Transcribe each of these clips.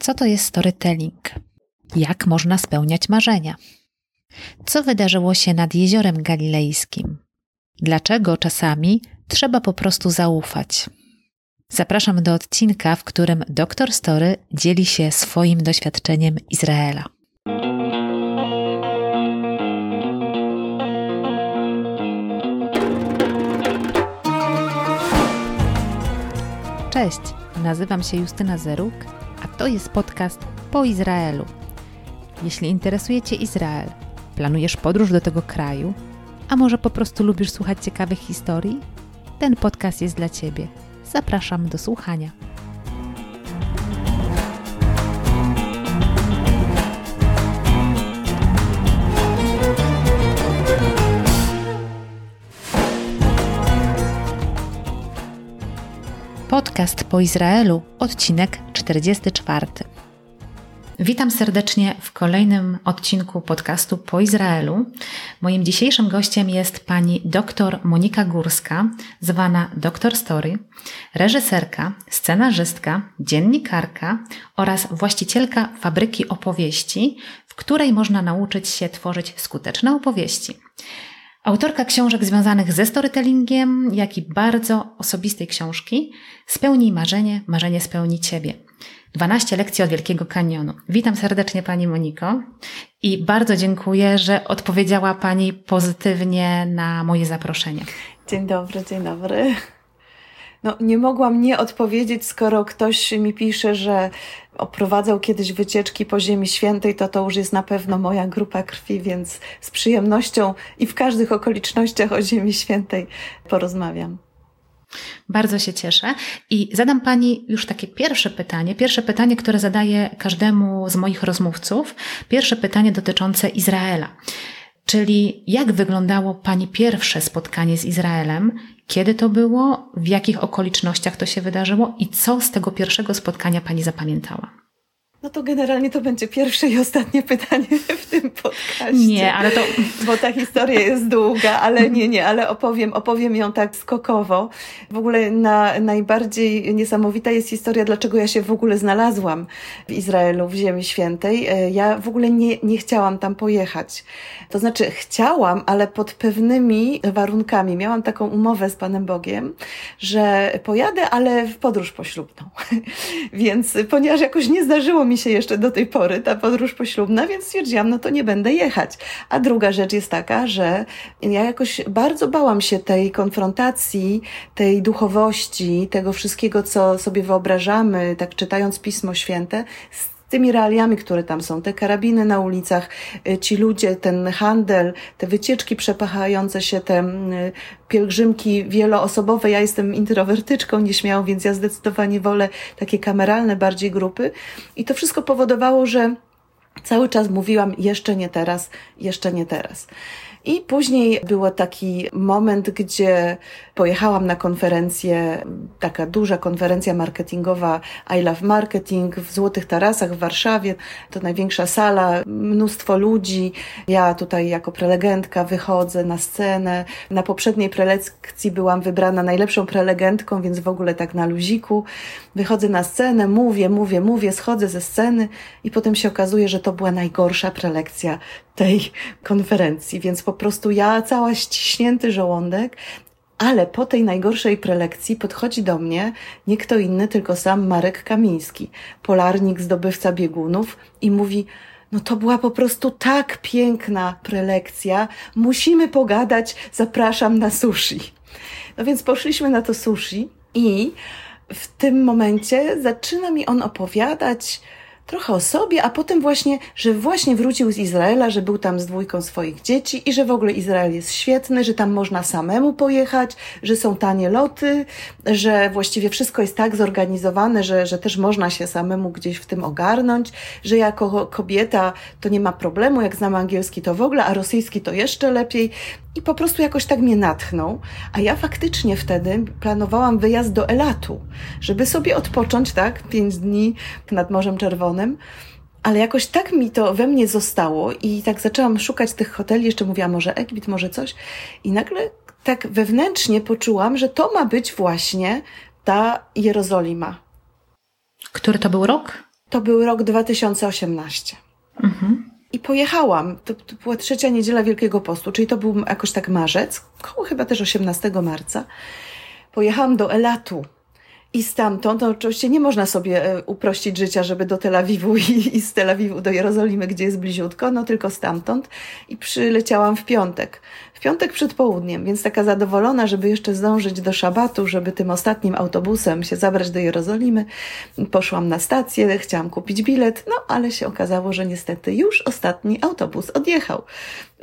Co to jest storytelling? Jak można spełniać marzenia? Co wydarzyło się nad jeziorem galilejskim? Dlaczego czasami trzeba po prostu zaufać? Zapraszam do odcinka, w którym doktor Story dzieli się swoim doświadczeniem Izraela. Cześć, nazywam się Justyna Zeruk, to jest podcast po Izraelu. Jeśli interesuje Cię Izrael, planujesz podróż do tego kraju, a może po prostu lubisz słuchać ciekawych historii, ten podcast jest dla Ciebie. Zapraszam do słuchania. Podcast po Izraelu, odcinek 44. Witam serdecznie w kolejnym odcinku podcastu po Izraelu. Moim dzisiejszym gościem jest pani dr Monika Górska, zwana Dr Story, reżyserka, scenarzystka, dziennikarka oraz właścicielka fabryki opowieści, w której można nauczyć się tworzyć skuteczne opowieści. Autorka książek związanych ze storytellingiem, jak i bardzo osobistej książki Spełnij marzenie, marzenie spełni Ciebie. 12 lekcji od Wielkiego Kanionu. Witam serdecznie Pani Moniko i bardzo dziękuję, że odpowiedziała Pani pozytywnie na moje zaproszenie. Dzień dobry, dzień dobry. No, nie mogłam nie odpowiedzieć, skoro ktoś mi pisze, że oprowadzał kiedyś wycieczki po Ziemi Świętej, to to już jest na pewno moja grupa krwi, więc z przyjemnością i w każdych okolicznościach o Ziemi Świętej porozmawiam. Bardzo się cieszę i zadam Pani już takie pierwsze pytanie. Pierwsze pytanie, które zadaję każdemu z moich rozmówców. Pierwsze pytanie dotyczące Izraela. Czyli jak wyglądało Pani pierwsze spotkanie z Izraelem? Kiedy to było? W jakich okolicznościach to się wydarzyło? I co z tego pierwszego spotkania Pani zapamiętała? No to generalnie to będzie pierwsze i ostatnie pytanie w tym podcaście. Nie, ale to... Bo ta historia jest długa, ale nie, nie, ale opowiem, opowiem ją tak skokowo. W ogóle na, najbardziej niesamowita jest historia, dlaczego ja się w ogóle znalazłam w Izraelu, w Ziemi Świętej. E, ja w ogóle nie, nie chciałam tam pojechać. To znaczy chciałam, ale pod pewnymi warunkami. Miałam taką umowę z Panem Bogiem, że pojadę, ale w podróż poślubną. Więc ponieważ jakoś nie zdarzyło mi się jeszcze do tej pory ta podróż poślubna, więc stwierdziłam, no to nie będę jechać. A druga rzecz jest taka, że ja jakoś bardzo bałam się tej konfrontacji, tej duchowości, tego wszystkiego, co sobie wyobrażamy, tak czytając Pismo Święte, tymi realiami, które tam są, te karabiny na ulicach, y, ci ludzie, ten handel, te wycieczki przepachające się, te y, pielgrzymki wieloosobowe. Ja jestem introwertyczką nieśmiałą, więc ja zdecydowanie wolę takie kameralne bardziej grupy. I to wszystko powodowało, że cały czas mówiłam jeszcze nie teraz, jeszcze nie teraz. I później był taki moment, gdzie pojechałam na konferencję, taka duża konferencja marketingowa I Love Marketing w Złotych Tarasach w Warszawie. To największa sala, mnóstwo ludzi. Ja tutaj jako prelegentka wychodzę na scenę. Na poprzedniej prelekcji byłam wybrana najlepszą prelegentką, więc w ogóle tak na luziku. Wychodzę na scenę, mówię, mówię, mówię, schodzę ze sceny i potem się okazuje, że to była najgorsza prelekcja tej konferencji, więc po prostu ja cała ściśnięty żołądek, ale po tej najgorszej prelekcji podchodzi do mnie nie kto inny, tylko sam Marek Kamiński, polarnik, zdobywca biegunów i mówi, no to była po prostu tak piękna prelekcja, musimy pogadać, zapraszam na sushi. No więc poszliśmy na to sushi i w tym momencie zaczyna mi on opowiadać, trochę o sobie, a potem właśnie, że właśnie wrócił z Izraela, że był tam z dwójką swoich dzieci i że w ogóle Izrael jest świetny, że tam można samemu pojechać, że są tanie loty, że właściwie wszystko jest tak zorganizowane, że, że też można się samemu gdzieś w tym ogarnąć, że jako kobieta to nie ma problemu, jak znam angielski to w ogóle, a rosyjski to jeszcze lepiej. I po prostu jakoś tak mnie natchnął. A ja faktycznie wtedy planowałam wyjazd do Elatu, żeby sobie odpocząć, tak, pięć dni nad Morzem Czerwonym. Ale jakoś tak mi to we mnie zostało i tak zaczęłam szukać tych hoteli, jeszcze mówiłam może Egipt, może coś. I nagle tak wewnętrznie poczułam, że to ma być właśnie ta Jerozolima. Który to był rok? To był rok 2018. Mhm. I pojechałam. To, to, była trzecia niedziela Wielkiego Postu, czyli to był jakoś tak marzec, koło chyba też 18 marca. Pojechałam do Elatu i stamtąd, oczywiście nie można sobie e, uprościć życia, żeby do Tel Awiwu i, i z Tel Awiwu do Jerozolimy, gdzie jest bliziutko, no tylko stamtąd. I przyleciałam w piątek w piątek przed południem, więc taka zadowolona, żeby jeszcze zdążyć do szabatu, żeby tym ostatnim autobusem się zabrać do Jerozolimy. Poszłam na stację, chciałam kupić bilet, no ale się okazało, że niestety już ostatni autobus odjechał.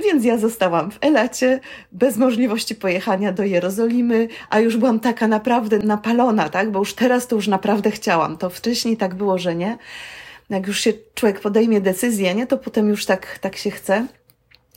Więc ja zostałam w Elacie, bez możliwości pojechania do Jerozolimy, a już byłam taka naprawdę napalona, tak? Bo już teraz to już naprawdę chciałam. To wcześniej tak było, że nie. Jak już się człowiek podejmie decyzję, nie, to potem już tak, tak się chce.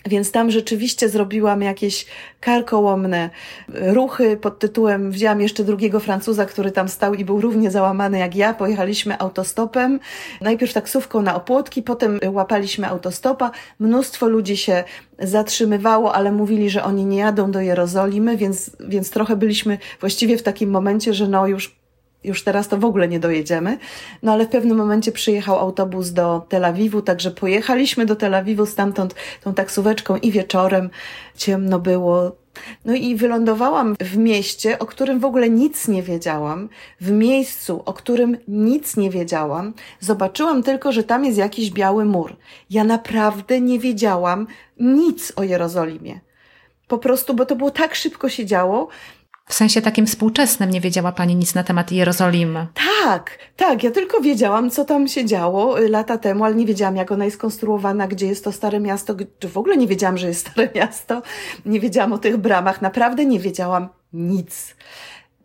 Więc tam rzeczywiście zrobiłam jakieś karkołomne ruchy pod tytułem, wzięłam jeszcze drugiego Francuza, który tam stał i był równie załamany jak ja. Pojechaliśmy autostopem, najpierw taksówką na opłotki, potem łapaliśmy autostopa. Mnóstwo ludzi się zatrzymywało, ale mówili, że oni nie jadą do Jerozolimy, więc, więc trochę byliśmy właściwie w takim momencie, że no już już teraz to w ogóle nie dojedziemy. No ale w pewnym momencie przyjechał autobus do Tel Awiwu, także pojechaliśmy do Tel Awiwu stamtąd tą taksóweczką i wieczorem ciemno było. No i wylądowałam w mieście, o którym w ogóle nic nie wiedziałam, w miejscu, o którym nic nie wiedziałam. Zobaczyłam tylko, że tam jest jakiś biały mur. Ja naprawdę nie wiedziałam nic o Jerozolimie. Po prostu, bo to było tak szybko się działo, w sensie takim współczesnym nie wiedziała Pani nic na temat Jerozolimy. Tak, tak. Ja tylko wiedziałam, co tam się działo y, lata temu, ale nie wiedziałam, jak ona jest konstruowana, gdzie jest to stare miasto. W ogóle nie wiedziałam, że jest stare miasto. Nie wiedziałam o tych bramach. Naprawdę nie wiedziałam nic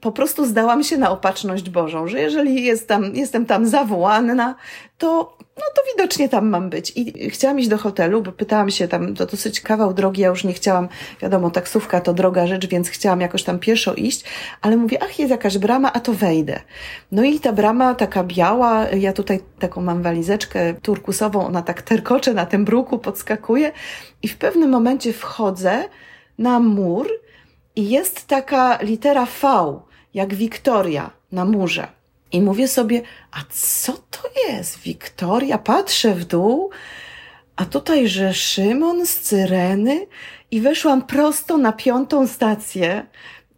po prostu zdałam się na opatrzność Bożą, że jeżeli jest tam, jestem tam zawołana, to, no to widocznie tam mam być. I chciałam iść do hotelu, bo pytałam się tam, to dosyć kawał drogi, ja już nie chciałam, wiadomo, taksówka to droga rzecz, więc chciałam jakoś tam pieszo iść, ale mówię, ach, jest jakaś brama, a to wejdę. No i ta brama taka biała, ja tutaj taką mam walizeczkę turkusową, ona tak terkocze na tym bruku, podskakuje i w pewnym momencie wchodzę na mur i jest taka litera V, jak Wiktoria na murze. I mówię sobie, a co to jest? Wiktoria? Patrzę w dół, a tutaj, że Szymon z Cyreny i weszłam prosto na piątą stację.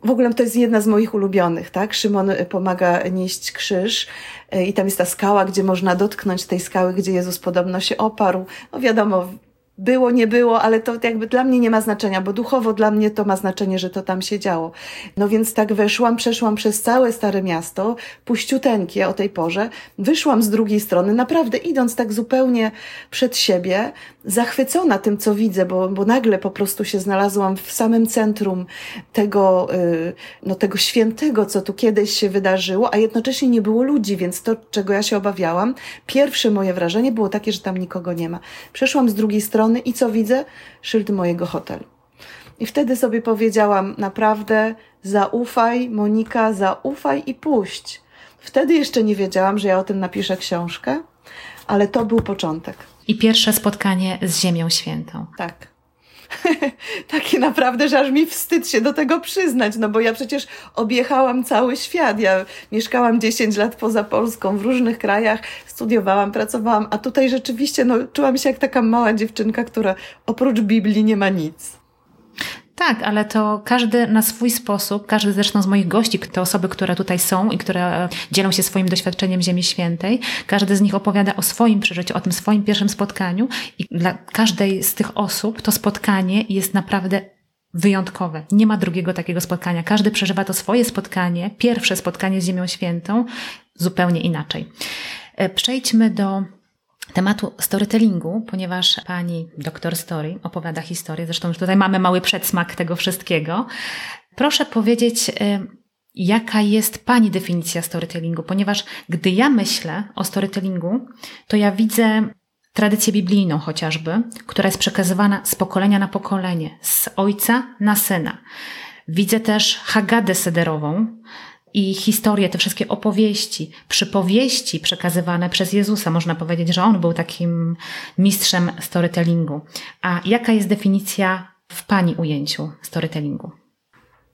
W ogóle to jest jedna z moich ulubionych, tak? Szymon pomaga nieść krzyż e, i tam jest ta skała, gdzie można dotknąć tej skały, gdzie Jezus podobno się oparł. No wiadomo, było, nie było, ale to jakby dla mnie nie ma znaczenia, bo duchowo dla mnie to ma znaczenie, że to tam się działo. No więc tak weszłam, przeszłam przez całe Stare Miasto, puściuteńkie o tej porze, wyszłam z drugiej strony, naprawdę idąc tak zupełnie przed siebie, zachwycona tym, co widzę, bo, bo nagle po prostu się znalazłam w samym centrum tego, y, no tego świętego, co tu kiedyś się wydarzyło, a jednocześnie nie było ludzi, więc to, czego ja się obawiałam, pierwsze moje wrażenie było takie, że tam nikogo nie ma. Przeszłam z drugiej strony i co widzę? Szyld mojego hotelu. I wtedy sobie powiedziałam, naprawdę zaufaj, Monika, zaufaj i puść. Wtedy jeszcze nie wiedziałam, że ja o tym napiszę książkę, ale to był początek. I pierwsze spotkanie z Ziemią Świętą. Tak. Takie naprawdę, że aż mi wstyd się do tego przyznać, no bo ja przecież objechałam cały świat. Ja mieszkałam 10 lat poza Polską, w różnych krajach, studiowałam, pracowałam, a tutaj rzeczywiście no, czułam się jak taka mała dziewczynka, która oprócz Biblii nie ma nic. Tak, ale to każdy na swój sposób, każdy zresztą z moich gości, te osoby, które tutaj są i które e, dzielą się swoim doświadczeniem Ziemi Świętej, każdy z nich opowiada o swoim przeżyciu, o tym swoim pierwszym spotkaniu i dla każdej z tych osób to spotkanie jest naprawdę wyjątkowe. Nie ma drugiego takiego spotkania. Każdy przeżywa to swoje spotkanie, pierwsze spotkanie z Ziemią Świętą zupełnie inaczej. E, przejdźmy do tematu storytellingu, ponieważ pani doktor Story opowiada historię, zresztą już tutaj mamy mały przedsmak tego wszystkiego. Proszę powiedzieć, y, jaka jest pani definicja storytellingu, ponieważ gdy ja myślę o storytellingu, to ja widzę tradycję biblijną chociażby, która jest przekazywana z pokolenia na pokolenie, z ojca na syna. Widzę też Hagadę Sederową, i historie, te wszystkie opowieści, przypowieści przekazywane przez Jezusa. Można powiedzieć, że on był takim mistrzem storytellingu. A jaka jest definicja w Pani ujęciu storytellingu?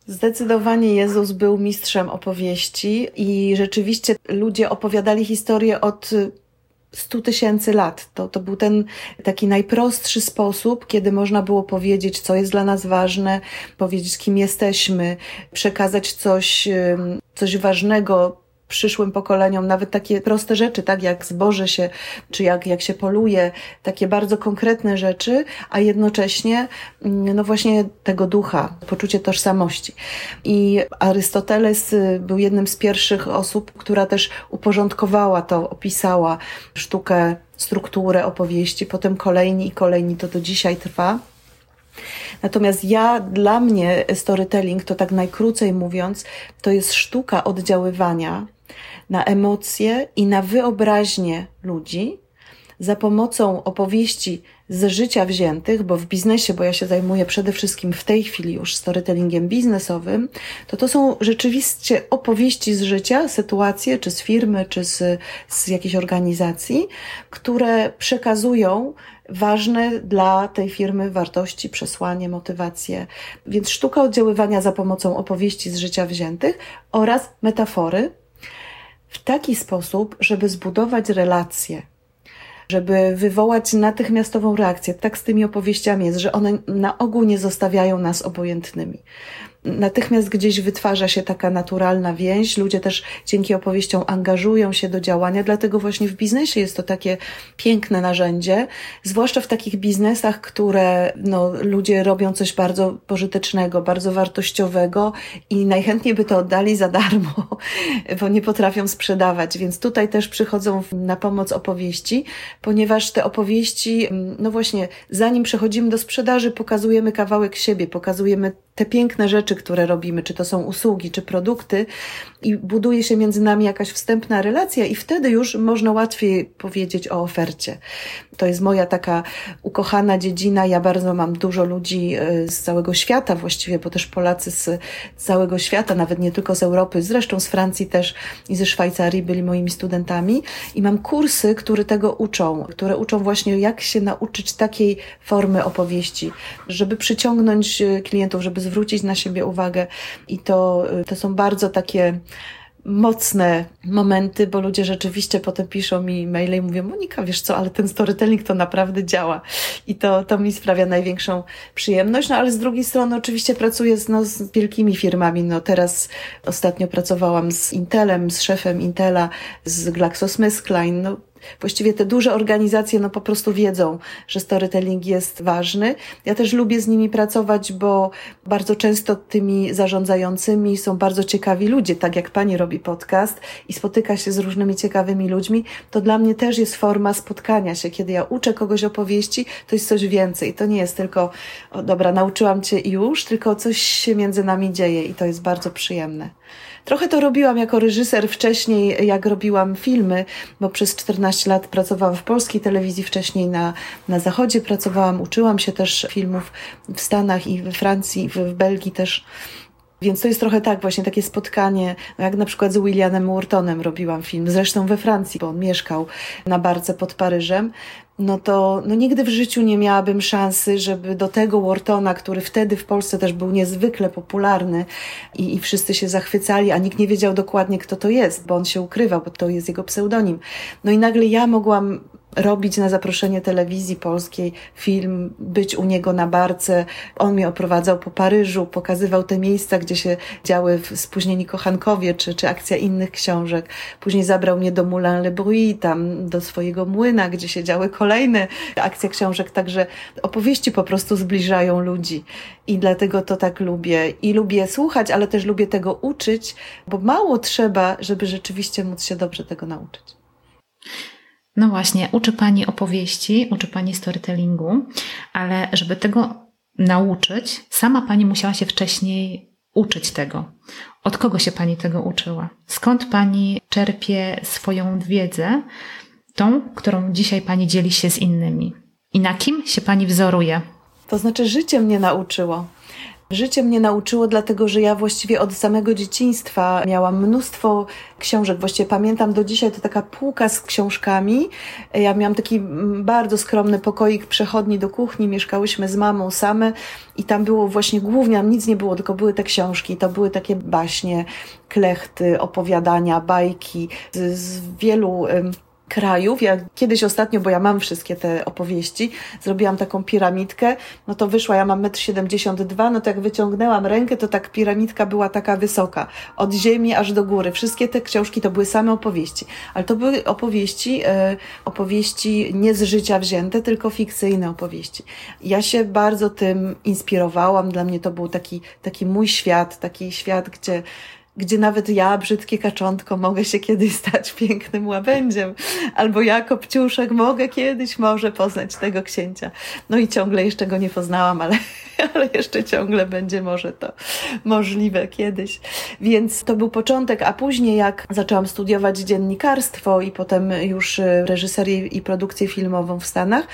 Zdecydowanie Jezus był mistrzem opowieści i rzeczywiście ludzie opowiadali historię od 100 tysięcy lat. To, to był ten taki najprostszy sposób, kiedy można było powiedzieć, co jest dla nas ważne, powiedzieć, kim jesteśmy, przekazać coś, coś ważnego, przyszłym pokoleniom, nawet takie proste rzeczy, tak jak zboże się, czy jak, jak się poluje, takie bardzo konkretne rzeczy, a jednocześnie, mm, no właśnie tego ducha, poczucie tożsamości. I Arystoteles y, był jednym z pierwszych osób, która też uporządkowała to, opisała sztukę, strukturę opowieści, potem kolejni i kolejni, to do dzisiaj trwa. Natomiast ja, dla mnie storytelling, to tak najkrócej mówiąc, to jest sztuka oddziaływania na emocje i na wyobraźnię ludzi za pomocą opowieści z życia wziętych, bo w biznesie, bo ja się zajmuję przede wszystkim w tej chwili już storytellingiem biznesowym, to to są rzeczywiście opowieści z życia, sytuacje, czy z firmy, czy z, z jakiejś organizacji, które przekazują ważne dla tej firmy wartości, przesłanie, motywacje. Więc sztuka oddziaływania za pomocą opowieści z życia wziętych oraz metafory, w taki sposób, żeby zbudować relacje, żeby wywołać natychmiastową reakcję. Tak z tymi opowieściami jest, że one na ogół nie zostawiają nas obojętnymi natychmiast gdzieś wytwarza się taka naturalna więź. Ludzie też dzięki opowieściom angażują się do działania, dlatego właśnie w biznesie jest to takie piękne narzędzie, zwłaszcza w takich biznesach, które no, ludzie robią coś bardzo pożytecznego, bardzo wartościowego i najchętniej by to oddali za darmo, bo nie potrafią sprzedawać. Więc tutaj też przychodzą na pomoc opowieści, ponieważ te opowieści, no właśnie, zanim przechodzimy do sprzedaży, pokazujemy kawałek siebie, pokazujemy te piękne rzeczy, które robimy, czy to są usługi, czy produkty, i buduje się między nami jakaś wstępna relacja, i wtedy już można łatwiej powiedzieć o ofercie. To jest moja taka ukochana dziedzina. Ja bardzo mam dużo ludzi e, z całego świata właściwie, bo też Polacy z całego świata, nawet nie tylko z Europy, zresztą z Francji też i ze Szwajcarii byli moimi studentami. I mam kursy, które tego uczą, które uczą właśnie, jak się nauczyć takiej formy opowieści, żeby przyciągnąć e, klientów, żeby zwrócić na siebie uwagę. I to, y, to są bardzo takie mocne momenty, bo ludzie rzeczywiście potem piszą mi maile i mówią, Monika, wiesz co, ale ten storytelling to naprawdę działa. I to, to mi sprawia największą przyjemność. No ale z drugiej strony oczywiście pracuję z, no, z wielkimi firmami. No teraz ostatnio pracowałam z Intelem, z szefem Intela, z GlaxoSmithKline. No właściwie te duże organizacje no po prostu wiedzą, że storytelling jest ważny. Ja też lubię z nimi pracować, bo bardzo często tymi zarządzającymi są bardzo ciekawi ludzie, tak jak pani robi podcast i spotyka się z różnymi ciekawymi ludźmi, to dla mnie też jest forma spotkania się. Kiedy ja uczę kogoś opowieści, to jest coś więcej. To nie jest tylko, o, dobra, nauczyłam cię i już, tylko coś się między nami dzieje i to jest bardzo przyjemne. Trochę to robiłam jako reżyser wcześniej, jak robiłam filmy, bo przez 14 lat pracowałam w polskiej telewizji, wcześniej na, na zachodzie pracowałam, uczyłam się też filmów w Stanach i we Francji, w, Belgii też. Więc to jest trochę tak, właśnie takie spotkanie, no jak na przykład z Williamem Whartonem robiłam film, zresztą we Francji, bo on mieszkał na barce pod Paryżem no to no nigdy w życiu nie miałabym szansy, żeby do tego Whartona, który wtedy w Polsce też był niezwykle popularny i, i wszyscy się zachwycali, a nikt nie wiedział dokładnie, kto to jest, bo on się ukrywał, bo to jest jego pseudonim. No i nagle ja mogłam robić na zaproszenie telewizji polskiej film, być u niego na barce. On mnie oprowadzał po Paryżu, pokazywał te miejsca, gdzie się działy spóźnieni kochankowie, czy, czy akcja innych książek. Później zabrał mnie do Moulin Le Bruy, tam do swojego młyna, gdzie się działy kolejne akcje książek. Także opowieści po prostu zbliżają ludzi. I dlatego to tak lubię. I lubię słuchać, ale też lubię tego uczyć, bo mało trzeba, żeby rzeczywiście móc się dobrze tego nauczyć. No właśnie, uczy Pani opowieści, uczy Pani storytellingu, ale żeby tego nauczyć, sama Pani musiała się wcześniej uczyć tego. Od kogo się Pani tego uczyła? Skąd Pani czerpie swoją wiedzę, tą, którą dzisiaj Pani dzieli się z innymi? I na kim się Pani wzoruje? To znaczy, życie mnie nauczyło. Życie mnie nauczyło, dlatego że ja właściwie od samego dzieciństwa miałam mnóstwo książek. Właściwie pamiętam do dzisiaj to taka półka z książkami. Ja miałam taki bardzo skromny pokoik przechodni do kuchni. Mieszkałyśmy z mamą same i tam było właśnie głównie, tam nic nie było, tylko były te książki. To były takie baśnie, klechty, opowiadania, bajki z, z wielu krajów. Ja kiedyś ostatnio, bo ja mam wszystkie te opowieści, zrobiłam taką piramidkę, no to wyszła, ja mam 1,72 m, no to jak wyciągnęłam rękę, to tak piramidka była taka wysoka, od ziemi aż do góry. Wszystkie te książki to były same opowieści, ale to były opowieści, e, opowieści nie z życia wzięte, tylko fikcyjne opowieści. Ja się bardzo tym inspirowałam, dla mnie to był taki, taki mój świat, taki świat, gdzie gdzie nawet ja, brzydkie kaczątko, mogę się kiedyś stać pięknym łabędziem, albo ja, kopciuszek, mogę kiedyś może poznać tego księcia. No i ciągle jeszcze go nie poznałam, ale, ale jeszcze ciągle będzie może to możliwe kiedyś. Więc to był początek, a później jak zaczęłam studiować dziennikarstwo i potem już reżyserię i produkcję filmową w Stanach,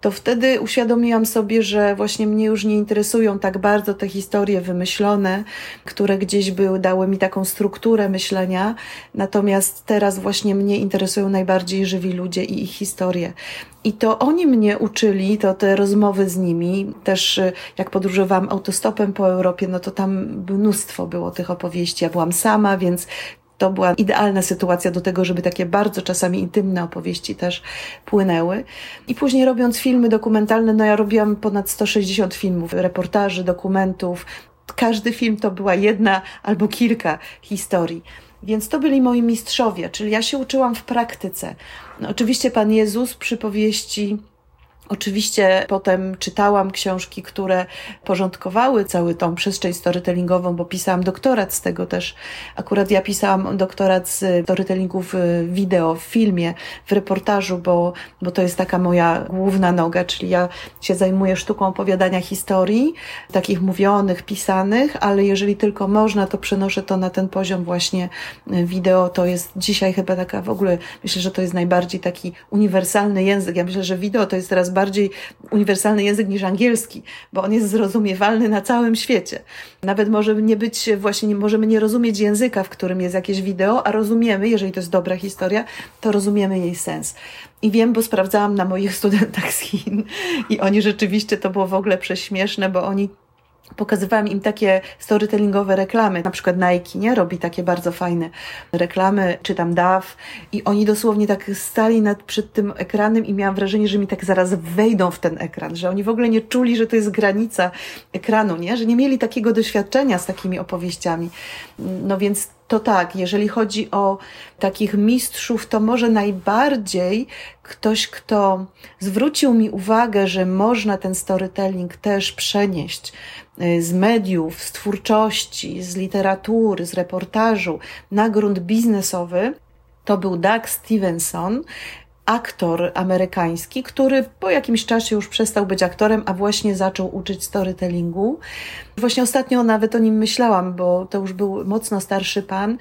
to wtedy uświadomiłam sobie, że właśnie mnie już nie interesują tak bardzo te historie wymyślone, które gdzieś były, dały mi taką strukturę myślenia. Natomiast teraz właśnie mnie interesują najbardziej żywi ludzie i ich historie. I to oni mnie uczyli, to te rozmowy z nimi, też y, jak podróżowałam autostopem po Europie, no to tam mnóstwo było tych opowieści. Ja byłam sama, więc to była idealna sytuacja do tego, żeby takie bardzo czasami intymne opowieści też płynęły. I później robiąc filmy dokumentalne, no ja robiłam ponad 160 filmów, reportaży, dokumentów. Każdy film to była jedna albo kilka historii. Więc to byli moi mistrzowie, czyli ja się uczyłam w praktyce. No, oczywiście Pan Jezus przypowieści Oczywiście potem czytałam książki, które porządkowały cały tą przestrzeń storytellingową, bo pisałam doktorat z tego też. Akurat ja pisałam doktorat z storytellingu w wideo, w filmie, w reportażu, bo, bo to jest taka moja główna noga, czyli ja się zajmuję sztuką opowiadania historii, takich mówionych, pisanych, ale jeżeli tylko można, to przenoszę to na ten poziom właśnie wideo. To jest dzisiaj chyba taka w ogóle, myślę, że to jest najbardziej taki uniwersalny język. Ja myślę, że wideo to jest teraz bardzo bardziej uniwersalny język niż angielski, bo on jest zrozumiewalny na całym świecie. Nawet może nie być, właśnie możemy nie rozumieć języka, w którym jest jakieś wideo, a rozumiemy, jeżeli to jest dobra historia, to rozumiemy jej sens. I wiem, bo sprawdzałam na moich studentach z Chin i oni rzeczywiście to było w ogóle prześmieszne, bo oni pokazywałam im takie storytellingowe reklamy, na przykład Nike, nie? Robi takie bardzo fajne reklamy, czy tam DAW i oni dosłownie tak stali nad, przed tym ekranem i miałam wrażenie, że mi tak zaraz wejdą w ten ekran, że oni w ogóle nie czuli, że to jest granica ekranu, nie? Że nie mieli takiego doświadczenia z takimi opowieściami. No więc to tak, jeżeli chodzi o takich mistrzów, to może najbardziej ktoś, kto zwrócił mi uwagę, że można ten storytelling też przenieść y, z mediów, z twórczości, z literatury, z reportażu na grunt biznesowy, to był Doug Stevenson, aktor amerykański, który po jakimś czasie już przestał być aktorem, a właśnie zaczął uczyć storytellingu. Właśnie ostatnio nawet o nim myślałam, bo to już był mocno starszy pan,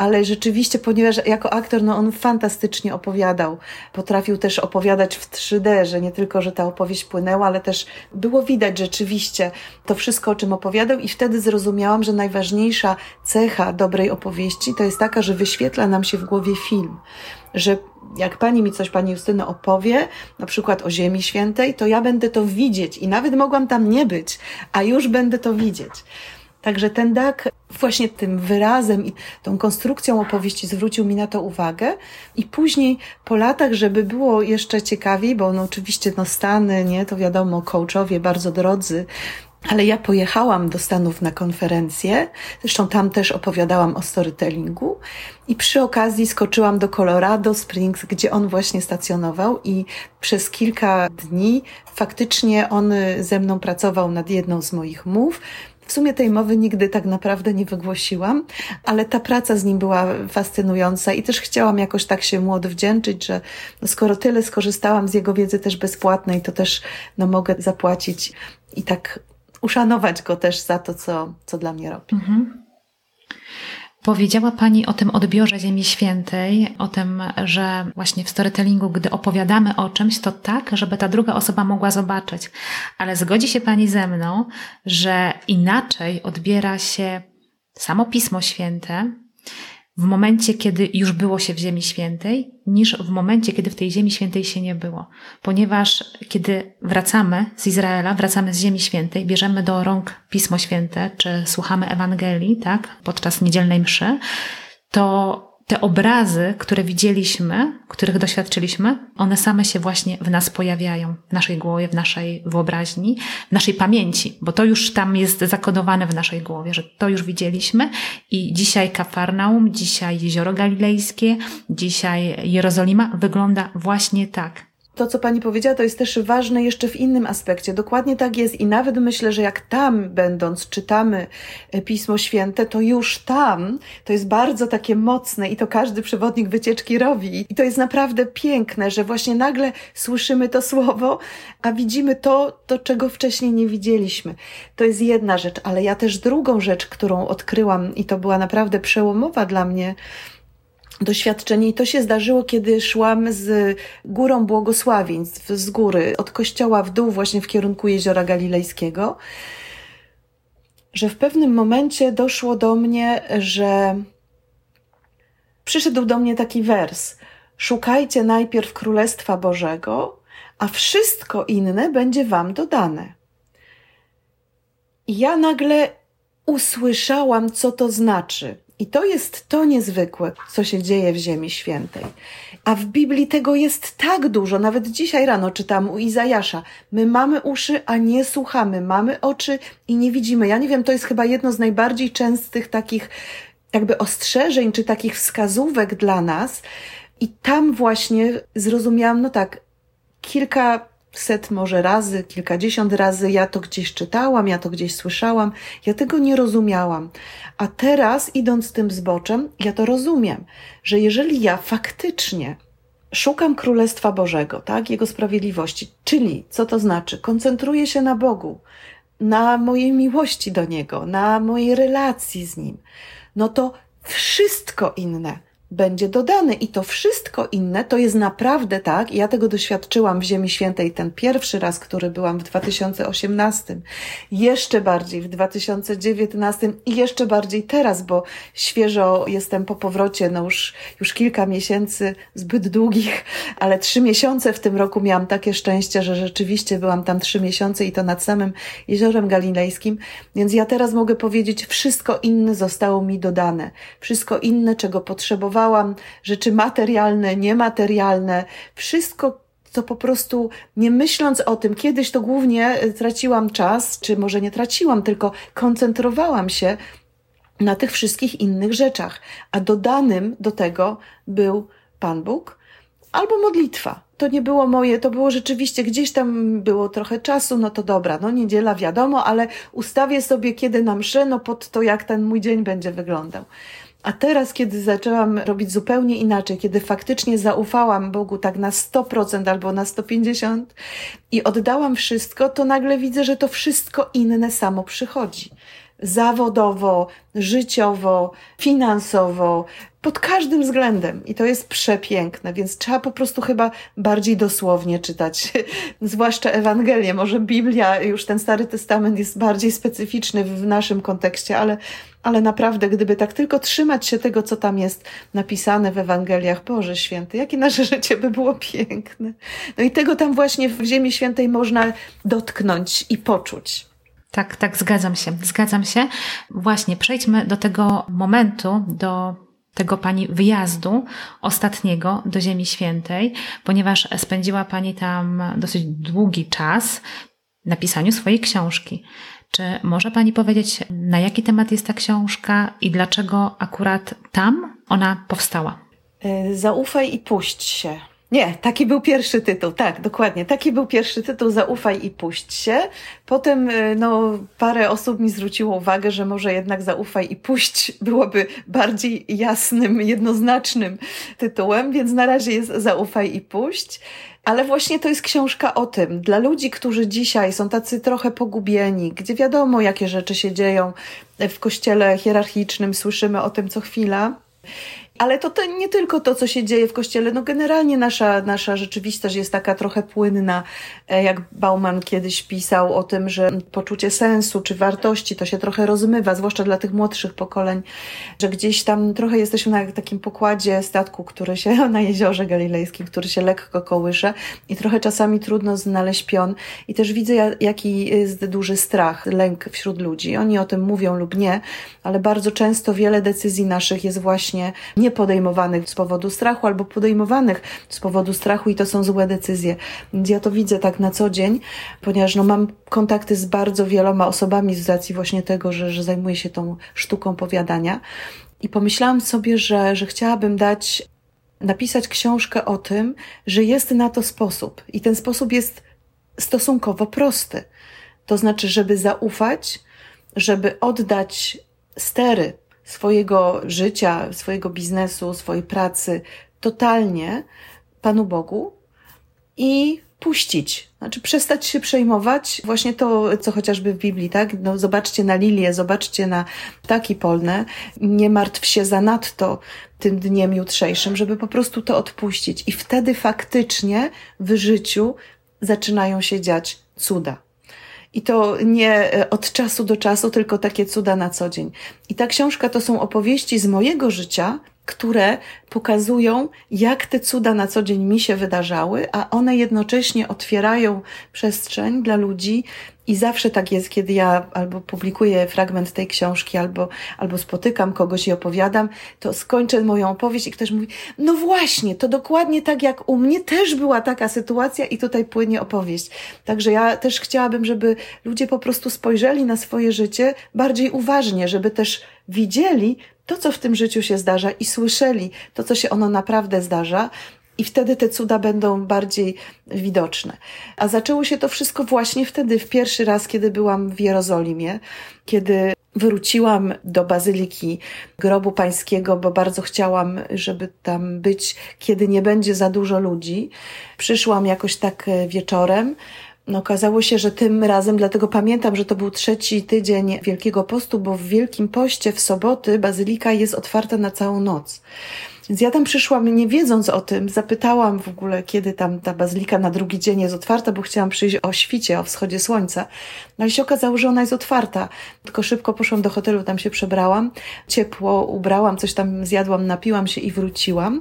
ale rzeczywiście, ponieważ jako aktor, no on fantastycznie opowiadał. Potrafił też opowiadać w 3D, że nie tylko, że ta opowieść płynęła, ale też było widać rzeczywiście to wszystko, o czym opowiadał i wtedy zrozumiałam, że najważniejsza cecha dobrej opowieści to jest taka, że wyświetla nam się w głowie film. Że jak pani mi coś, pani Justyno, opowie, na przykład o Ziemi Świętej, to ja będę to widzieć i nawet mogłam tam nie być, a już będę to widzieć. Także ten dak właśnie tym wyrazem i tą konstrukcją opowieści zwrócił mi na to uwagę. I później po latach, żeby było jeszcze ciekawiej, bo no oczywiście no Stany, nie, to wiadomo, coachowie bardzo drodzy, ale ja pojechałam do Stanów na konferencję, zresztą tam też opowiadałam o storytellingu. I przy okazji skoczyłam do Colorado Springs, gdzie on właśnie stacjonował i przez kilka dni faktycznie on ze mną pracował nad jedną z moich mów. W sumie tej mowy nigdy tak naprawdę nie wygłosiłam, ale ta praca z nim była fascynująca i też chciałam jakoś tak się mu odwdzięczyć, że skoro tyle skorzystałam z jego wiedzy też bezpłatnej, to też no, mogę zapłacić i tak uszanować go też za to, co, co dla mnie robi. Mhm. Powiedziała Pani o tym odbiorze Ziemi Świętej, o tym, że właśnie w storytellingu, gdy opowiadamy o czymś, to tak, żeby ta druga osoba mogła zobaczyć. Ale zgodzi się Pani ze mną, że inaczej odbiera się samo Pismo Święte, w momencie, kiedy już było się w Ziemi Świętej, niż w momencie, kiedy w tej Ziemi Świętej się nie było. Ponieważ kiedy wracamy z Izraela, wracamy z Ziemi Świętej, bierzemy do rąk Pismo Święte, czy słuchamy Ewangelii, tak, podczas niedzielnej mszy, to te obrazy, które widzieliśmy, których doświadczyliśmy, one same się właśnie w nas pojawiają, w naszej głowie, w naszej wyobraźni, w naszej pamięci, bo to już tam jest zakodowane w naszej głowie, że to już widzieliśmy i dzisiaj Kafarnaum, dzisiaj Jezioro Galilejskie, dzisiaj Jerozolima wygląda właśnie tak to, co pani powiedziała, to jest też ważne jeszcze w innym aspekcie. Dokładnie tak jest i nawet myślę, że jak tam będąc czytamy e, Pismo Święte, to już tam to jest bardzo takie mocne i to każdy przewodnik wycieczki robi. I to jest naprawdę piękne, że właśnie nagle słyszymy to słowo, a widzimy to, to czego wcześniej nie widzieliśmy. To jest jedna rzecz, ale ja też drugą rzecz, którą odkryłam i to była naprawdę przełomowa dla mnie, doświadczenie i to się zdarzyło, kiedy szłam z górą błogosławieństw, z góry, od kościoła w dół właśnie w kierunku Jeziora Galilejskiego, że w pewnym momencie doszło do mnie, że przyszedł do mnie taki wers. Szukajcie najpierw Królestwa Bożego, a wszystko inne będzie wam dodane. I ja nagle usłyszałam, co to znaczy. I to jest to niezwykłe, co się dzieje w Ziemi Świętej. A w Biblii tego jest tak dużo. Nawet dzisiaj rano czytam u Izajasza. My mamy uszy, a nie słuchamy. Mamy oczy i nie widzimy. Ja nie wiem, to jest chyba jedno z najbardziej częstych takich jakby ostrzeżeń, czy takich wskazówek dla nas. I tam właśnie zrozumiałam, no tak, kilka set może razy, kilkadziesiąt razy ja to gdzieś czytałam, ja to gdzieś słyszałam, ja tego nie rozumiałam. A teraz, idąc tym zboczem, ja to rozumiem, że jeżeli ja faktycznie szukam Królestwa Bożego, tak, Jego sprawiedliwości, czyli co to znaczy? Koncentruję się na Bogu, na mojej miłości do Niego, na mojej relacji z Nim, no to wszystko inne będzie dodane i to wszystko inne to jest naprawdę tak. Ja tego doświadczyłam w Ziemi Świętej ten pierwszy raz, który byłam w 2018, jeszcze bardziej w 2019 i jeszcze bardziej teraz, bo świeżo jestem po powrocie, no już, już kilka miesięcy zbyt długich, ale trzy miesiące w tym roku miałam takie szczęście, że rzeczywiście byłam tam trzy miesiące i to nad samym Jeziorem Galilejskim, więc ja teraz mogę powiedzieć, wszystko inne zostało mi dodane. Wszystko inne, czego potrzebowałam, rzeczy materialne, niematerialne, wszystko, co po prostu nie myśląc o tym, kiedyś to głównie e, traciłam czas, czy może nie traciłam, tylko koncentrowałam się na tych wszystkich innych rzeczach, a dodanym do tego był Pan Bóg albo modlitwa. To nie było moje, to było rzeczywiście gdzieś tam było trochę czasu, no to dobra, no niedziela wiadomo, ale ustawię sobie kiedy na no pod to jak ten mój dzień będzie wyglądał. A teraz, kiedy zaczęłam robić zupełnie inaczej, kiedy faktycznie zaufałam Bogu tak na 100% albo na 150% i oddałam wszystko, to nagle widzę, że to wszystko inne samo przychodzi. Zawodowo, życiowo, finansowo, pod każdym względem. I to jest przepiękne, więc trzeba po prostu chyba bardziej dosłownie czytać, zwłaszcza Ewangelię. Może Biblia, już ten Stary Testament jest bardziej specyficzny w naszym kontekście, ale, ale naprawdę, gdyby tak tylko trzymać się tego, co tam jest napisane w Ewangeliach, Boże Święty, jakie nasze życie by było piękne. No i tego tam właśnie w Ziemi Świętej można dotknąć i poczuć. Tak, tak, zgadzam się, zgadzam się. Właśnie, przejdźmy do tego momentu, do tego Pani wyjazdu ostatniego do Ziemi Świętej, ponieważ spędziła Pani tam dosyć długi czas na pisaniu swojej książki. Czy może Pani powiedzieć, na jaki temat jest ta książka i dlaczego akurat tam ona powstała? E, zaufaj i puść się. Nie, taki był pierwszy tytuł, tak, dokładnie. Taki był pierwszy tytuł, zaufaj i puść się. Potem, e, no, parę osób mi zwróciło uwagę, że może jednak zaufaj i puść byłoby bardziej jasnym, jednoznacznym tytułem, więc na razie jest zaufaj i puść. Ale właśnie to jest książka o tym, dla ludzi, którzy dzisiaj są tacy trochę pogubieni, gdzie wiadomo, jakie rzeczy się dzieją w kościele hierarchicznym, słyszymy o tym co chwila ale to, to nie tylko to, co się dzieje w kościele, no generalnie nasza, nasza rzeczywistość jest taka trochę płynna, e, jak Bauman kiedyś pisał o tym, że poczucie sensu czy wartości to się trochę rozmywa, zwłaszcza dla tych młodszych pokoleń, że gdzieś tam trochę jesteśmy na takim pokładzie statku, który się na jeziorze galilejskim, który się lekko kołysze i trochę czasami trudno znaleźć pion. I też widzę, jaki jest duży strach, lęk wśród ludzi. Oni o tym mówią lub nie, ale bardzo często wiele decyzji naszych jest właśnie nie niepodejmowanych z powodu strachu albo podejmowanych z powodu strachu i to są złe decyzje. Więc ja to widzę tak na co dzień, ponieważ no, mam kontakty z bardzo wieloma osobami z racji właśnie tego, że, że zajmuję się tą sztuką powiadania. I pomyślałam sobie, że, że chciałabym dać, napisać książkę o tym, że jest na to sposób. I ten sposób jest stosunkowo prosty. To znaczy, żeby zaufać, żeby oddać stery swojego życia, swojego biznesu, swojej pracy totalnie Panu Bogu i puścić. Znaczy przestać się przejmować. Właśnie to, co chociażby w Biblii, tak? No, zobaczcie na lilię, zobaczcie na ptaki polne. Nie martw się zanadto tym dniem jutrzejszym, żeby po prostu to odpuścić. I wtedy faktycznie w życiu zaczynają się dziać cuda. I to nie e, od czasu do czasu, tylko takie cuda na co dzień. I ta książka to są opowieści z mojego życia, które pokazują, jak te cuda na co dzień mi się wydarzały, a one jednocześnie otwierają przestrzeń dla ludzi. I zawsze tak jest, kiedy ja albo publikuję fragment tej książki, albo, albo spotykam kogoś i opowiadam, to skończę moją opowieść i ktoś mówi, no właśnie, to dokładnie tak jak u mnie też była taka sytuacja i tutaj płynie opowieść. Także ja też chciałabym, żeby ludzie po prostu spojrzeli na swoje życie bardziej uważnie, żeby też widzieli, to, co w tym życiu się zdarza i słyszeli to, co się ono naprawdę zdarza, i wtedy te cuda będą bardziej widoczne. A zaczęło się to wszystko właśnie wtedy, w pierwszy raz, kiedy byłam w Jerozolimie, kiedy wróciłam do bazyliki grobu pańskiego, bo bardzo chciałam, żeby tam być, kiedy nie będzie za dużo ludzi. Przyszłam jakoś tak wieczorem. No, okazało się, że tym razem, dlatego pamiętam, że to był trzeci tydzień Wielkiego Postu, bo w Wielkim Poście w soboty bazylika jest otwarta na całą noc. Więc ja tam przyszłam nie wiedząc o tym, zapytałam w ogóle, kiedy tam ta bazylika na drugi dzień jest otwarta, bo chciałam przyjść o świcie, o wschodzie słońca. No i się okazało, że ona jest otwarta. Tylko szybko poszłam do hotelu, tam się przebrałam, ciepło ubrałam, coś tam zjadłam, napiłam się i wróciłam.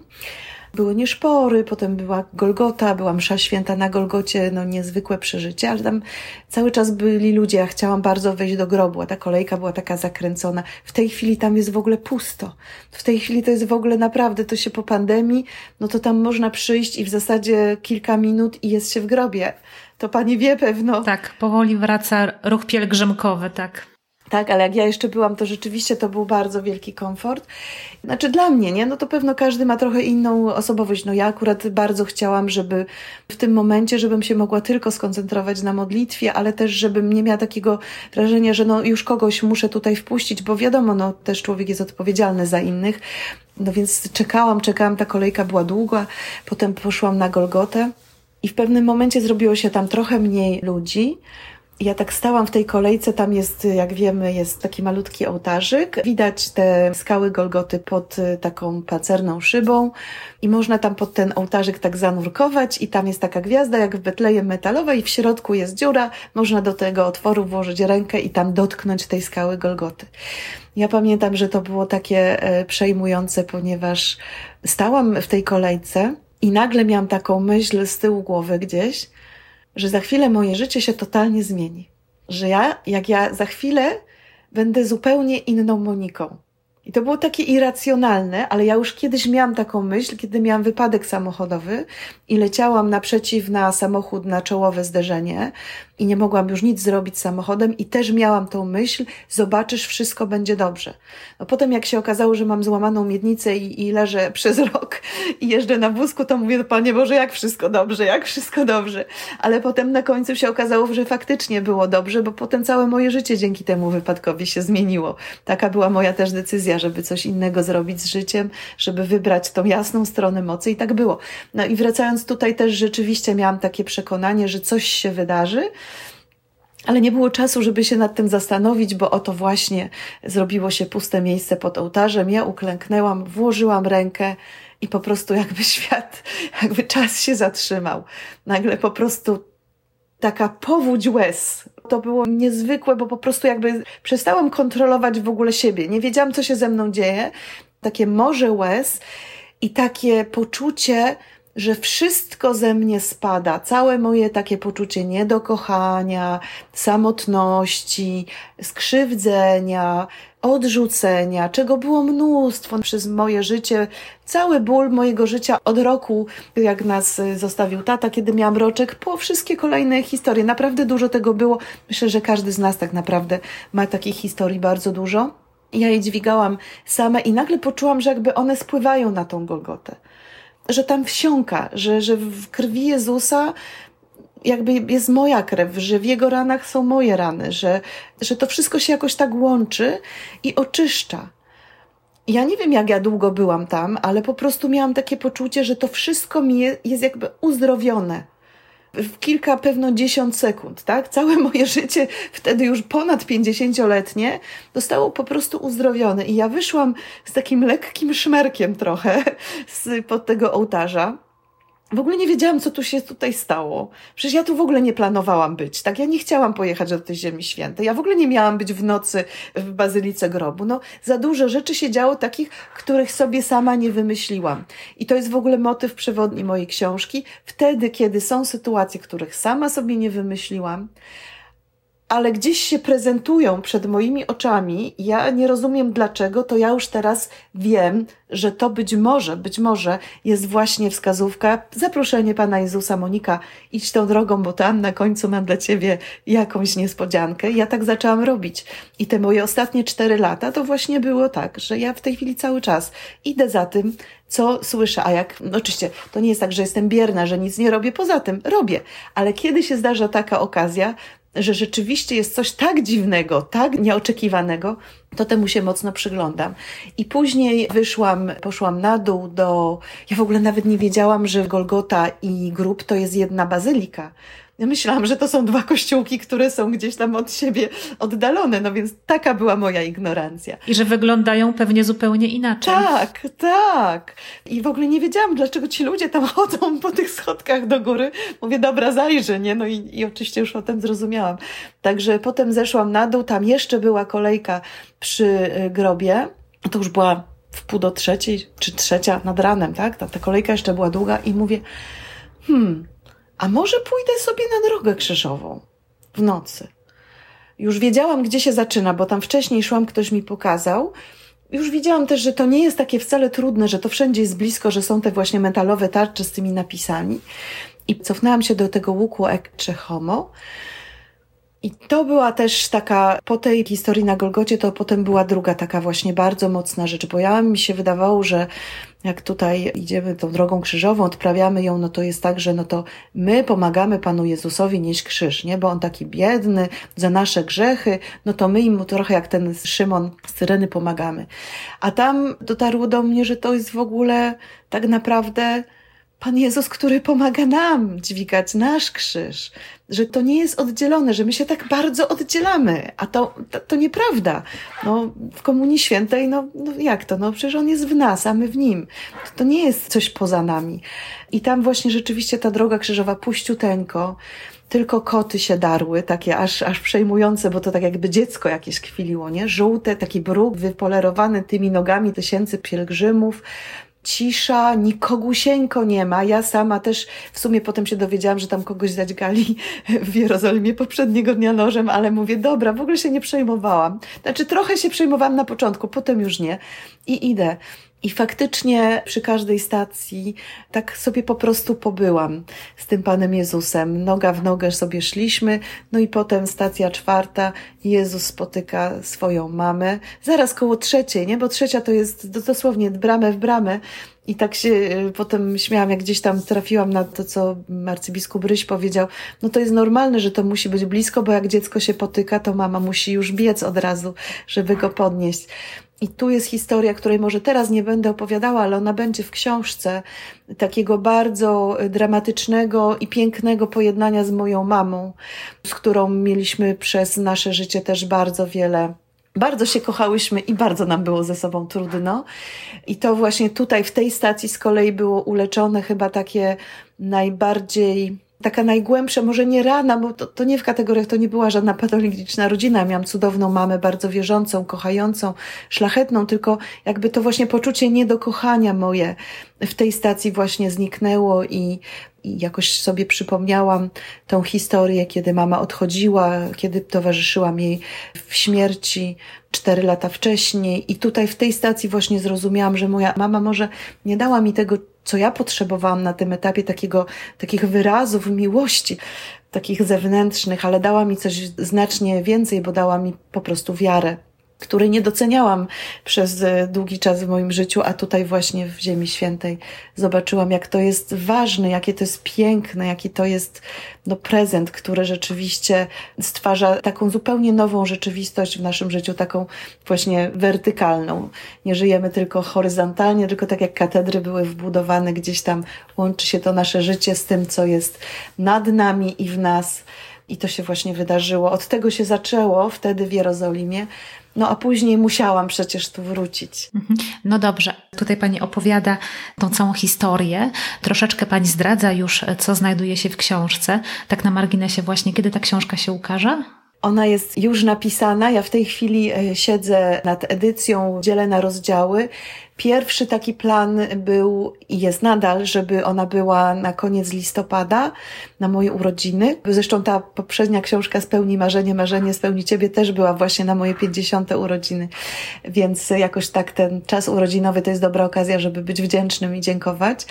Były nieszpory, potem była Golgota, była msza święta na Golgocie, no niezwykłe przeżycie, ale tam cały czas byli ludzie, ja chciałam bardzo wejść do grobu, a ta kolejka była taka zakręcona. W tej chwili tam jest w ogóle pusto. W tej chwili to jest w ogóle naprawdę, to się po pandemii, no to tam można przyjść i w zasadzie kilka minut i jest się w grobie. To pani wie pewno. Tak, powoli wraca ruch pielgrzymkowy, tak. Tak, ale jak ja jeszcze byłam, to rzeczywiście to był bardzo wielki komfort. Znaczy dla mnie, nie? No to pewno każdy ma trochę inną osobowość. No ja akurat bardzo chciałam, żeby w tym momencie, żebym się mogła tylko skoncentrować na modlitwie, ale też, żebym nie miała takiego wrażenia, że no już kogoś muszę tutaj wpuścić, bo wiadomo, no też człowiek jest odpowiedzialny za innych. No więc czekałam, czekałam, ta kolejka była długa, potem poszłam na Golgotę i w pewnym momencie zrobiło się tam trochę mniej ludzi, ja tak stałam w tej kolejce, tam jest, jak wiemy, jest taki malutki ołtarzyk. Widać te skały Golgoty pod y, taką pancerną szybą i można tam pod ten ołtarzyk tak zanurkować i tam jest taka gwiazda jak w Betlejem metalowa i w środku jest dziura. Można do tego otworu włożyć rękę i tam dotknąć tej skały Golgoty. Ja pamiętam, że to było takie e, przejmujące, ponieważ stałam w tej kolejce i nagle miałam taką myśl z tyłu głowy gdzieś, że za chwilę moje życie się totalnie zmieni. Że ja, jak ja za chwilę będę zupełnie inną Moniką. I to było takie irracjonalne, ale ja już kiedyś miałam taką myśl, kiedy miałam wypadek samochodowy i leciałam naprzeciw na samochód na czołowe zderzenie i nie mogłam już nic zrobić samochodem i też miałam tą myśl, zobaczysz, wszystko będzie dobrze. No potem jak się okazało, że mam złamaną miednicę i, i leżę przez rok i jeżdżę na wózku, to mówię, Panie Boże, jak wszystko dobrze, jak wszystko dobrze. Ale potem na końcu się okazało, że faktycznie było dobrze, bo potem całe moje życie dzięki temu wypadkowi się zmieniło. Taka była moja też decyzja, żeby coś innego zrobić z życiem, żeby wybrać tą jasną stronę mocy i tak było. No i wracając tutaj też rzeczywiście miałam takie przekonanie, że coś się wydarzy, ale nie było czasu, żeby się nad tym zastanowić, bo oto właśnie zrobiło się puste miejsce pod ołtarzem. Ja uklęknęłam, włożyłam rękę i po prostu jakby świat, jakby czas się zatrzymał. Nagle po prostu taka powódź łez. To było niezwykłe, bo po prostu jakby przestałam kontrolować w ogóle siebie. Nie wiedziałam, co się ze mną dzieje. Takie morze łez i takie poczucie, że wszystko ze mnie spada, całe moje takie poczucie niedokochania, samotności, skrzywdzenia, odrzucenia, czego było mnóstwo przez moje życie, cały ból mojego życia od roku, jak nas zostawił tata, kiedy miałam roczek, po wszystkie kolejne historie. Naprawdę dużo tego było. Myślę, że każdy z nas tak naprawdę ma takich historii bardzo dużo. Ja je dźwigałam same i nagle poczułam, że jakby one spływają na tą Golgotę. Że tam wsiąka, że, że w krwi Jezusa jakby jest moja krew, że w jego ranach są moje rany, że, że to wszystko się jakoś tak łączy i oczyszcza. Ja nie wiem, jak ja długo byłam tam, ale po prostu miałam takie poczucie, że to wszystko mi jest jakby uzdrowione w kilka, pewno dziesiąt sekund, tak? Całe moje życie, wtedy już ponad pięćdziesięcioletnie, zostało po prostu uzdrowione. I ja wyszłam z takim lekkim szmerkiem trochę z, pod tego ołtarza. W ogóle nie wiedziałam, co tu się tutaj stało. Przecież ja tu w ogóle nie planowałam być, tak? Ja nie chciałam pojechać do tej Ziemi Świętej. Ja w ogóle nie miałam być w nocy w Bazylice Grobu. No, za dużo rzeczy się działo takich, których sobie sama nie wymyśliłam. I to jest w ogóle motyw przewodni mojej książki. Wtedy, kiedy są sytuacje, których sama sobie nie wymyśliłam, ale gdzieś się prezentują przed moimi oczami. Ja nie rozumiem dlaczego, to ja już teraz wiem, że to być może, być może jest właśnie wskazówka, zaproszenie Pana Jezusa, Monika, idź tą drogą, bo tam na końcu mam dla Ciebie jakąś niespodziankę. Ja tak zaczęłam robić. I te moje ostatnie cztery lata to właśnie było tak, że ja w tej chwili cały czas idę za tym, co słyszę, a jak, no oczywiście, to nie jest tak, że jestem bierna, że nic nie robię poza tym, robię, ale kiedy się zdarza taka okazja, że rzeczywiście jest coś tak dziwnego, tak nieoczekiwanego, to temu się mocno przyglądam. I później wyszłam, poszłam na dół do. Ja w ogóle nawet nie wiedziałam, że Golgota i grób to jest jedna bazylika. Ja myślałam, że to są dwa kościółki, które są gdzieś tam od siebie oddalone, no więc taka była moja ignorancja. I że wyglądają pewnie zupełnie inaczej. Tak, tak. I w ogóle nie wiedziałam, dlaczego ci ludzie tam chodzą po tych schodkach do góry. Mówię, dobra, zajrzę, nie? No i, i oczywiście już o tym zrozumiałam. Także potem zeszłam na dół, tam jeszcze była kolejka przy y, grobie. To już była w pół do trzeciej, czy trzecia nad ranem, tak? Ta, ta kolejka jeszcze była długa i mówię, hmm, a może pójdę sobie na drogę krzyżową w nocy. Już wiedziałam, gdzie się zaczyna, bo tam wcześniej szłam, ktoś mi pokazał. Już widziałam też, że to nie jest takie wcale trudne, że to wszędzie jest blisko, że są te właśnie metalowe tarcze z tymi napisami. I cofnęłam się do tego łuku Ecce Homo. I to była też taka, po tej historii na Golgocie, to potem była druga taka właśnie bardzo mocna rzecz, bo ja mi się wydawało, że jak tutaj idziemy tą drogą krzyżową, odprawiamy ją, no to jest tak, że no to my pomagamy Panu Jezusowi nieść krzyż, nie? Bo On taki biedny za nasze grzechy, no to my mu trochę jak ten Szymon z Syreny pomagamy. A tam dotarło do mnie, że to jest w ogóle tak naprawdę Pan Jezus, który pomaga nam dźwigać nasz krzyż, że to nie jest oddzielone, że my się tak bardzo oddzielamy, a to, to, to nieprawda. No, w Komunii Świętej, no, no jak to? No przecież On jest w nas, a my w Nim. To, to nie jest coś poza nami. I tam właśnie rzeczywiście ta droga krzyżowa puściuteńko, tylko koty się darły, takie aż, aż przejmujące, bo to tak jakby dziecko jakieś kwiliło, nie? Żółte, taki bruk wypolerowany tymi nogami tysięcy pielgrzymów, cisza, nikogusieńko nie ma. Ja sama też w sumie potem się dowiedziałam, że tam kogoś zadźgali w Jerozolimie poprzedniego dnia nożem, ale mówię, dobra, w ogóle się nie przejmowałam. Znaczy trochę się przejmowałam na początku, potem już nie. I idę. I faktycznie przy każdej stacji tak sobie po prostu pobyłam z tym Panem Jezusem. Noga w nogę sobie szliśmy, no i potem stacja czwarta, Jezus spotyka swoją mamę. Zaraz koło trzeciej, nie? Bo trzecia to jest dosłownie bramę w bramę. I tak się y, potem śmiałam, jak gdzieś tam trafiłam na to, co arcybiskup Ryś powiedział. No to jest normalne, że to musi być blisko, bo jak dziecko się potyka, to mama musi już biec od razu, żeby go podnieść. I tu jest historia, której może teraz nie będę opowiadała, ale ona będzie w książce takiego bardzo dramatycznego i pięknego pojednania z moją mamą, z którą mieliśmy przez nasze życie też bardzo wiele bardzo się kochałyśmy i bardzo nam było ze sobą trudno. I to właśnie tutaj, w tej stacji z kolei było uleczone chyba takie najbardziej taka najgłębsza, może nie rana, bo to, to nie w kategoriach, to nie była żadna patologiczna rodzina. Miałam cudowną mamę, bardzo wierzącą, kochającą, szlachetną, tylko jakby to właśnie poczucie niedokochania moje w tej stacji właśnie zniknęło i, i jakoś sobie przypomniałam tą historię, kiedy mama odchodziła, kiedy towarzyszyłam jej w śmierci cztery lata wcześniej. I tutaj w tej stacji właśnie zrozumiałam, że moja mama może nie dała mi tego, co ja potrzebowałam na tym etapie, takiego, takich wyrazów miłości, takich zewnętrznych, ale dała mi coś znacznie więcej, bo dała mi po prostu wiarę który nie doceniałam przez e, długi czas w moim życiu, a tutaj właśnie w Ziemi Świętej zobaczyłam, jak to jest ważne, jakie to jest piękne, jaki to jest no, prezent, który rzeczywiście stwarza taką zupełnie nową rzeczywistość w naszym życiu, taką właśnie wertykalną. Nie żyjemy tylko horyzontalnie, tylko tak jak katedry były wbudowane gdzieś tam, łączy się to nasze życie z tym, co jest nad nami i w nas. I to się właśnie wydarzyło. Od tego się zaczęło wtedy w Jerozolimie, no a później musiałam przecież tu wrócić. Mhm. No dobrze, tutaj Pani opowiada tą całą historię. Troszeczkę Pani zdradza już, co znajduje się w książce. Tak na marginesie właśnie, kiedy ta książka się ukaże? Ona jest już napisana. Ja w tej chwili e, siedzę nad edycją, dzielę na rozdziały. Pierwszy taki plan był i jest nadal, żeby ona była na koniec listopada, na moje urodziny. Zresztą ta poprzednia książka Spełni marzenie, marzenie spełni ciebie też była właśnie na moje 50. urodziny. Więc jakoś tak ten czas urodzinowy to jest dobra okazja, żeby być wdzięcznym i dziękować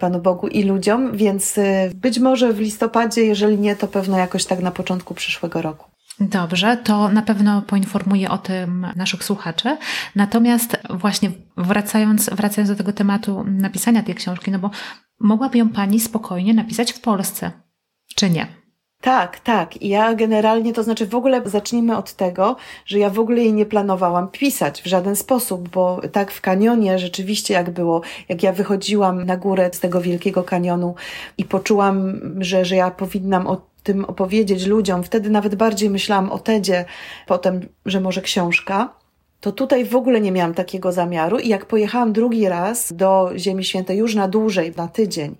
Panu Bogu i ludziom. Więc e, być może w listopadzie, jeżeli nie, to pewno jakoś tak na początku przyszłego roku. Dobrze, to na pewno poinformuję o tym naszych słuchaczy. Natomiast właśnie wracając, wracając do tego tematu napisania tej książki, no bo mogłaby ją Pani spokojnie napisać w Polsce, czy nie? Tak, tak. Ja generalnie, to znaczy w ogóle zacznijmy od tego, że ja w ogóle jej nie planowałam pisać w żaden sposób, bo tak w kanionie rzeczywiście jak było, jak ja wychodziłam na górę z tego wielkiego kanionu i poczułam, że, że ja powinnam o tym opowiedzieć ludziom, wtedy nawet bardziej myślałam o Tedzie, potem, że może książka, to tutaj w ogóle nie miałam takiego zamiaru i jak pojechałam drugi raz do Ziemi Świętej już na dłużej, na tydzień,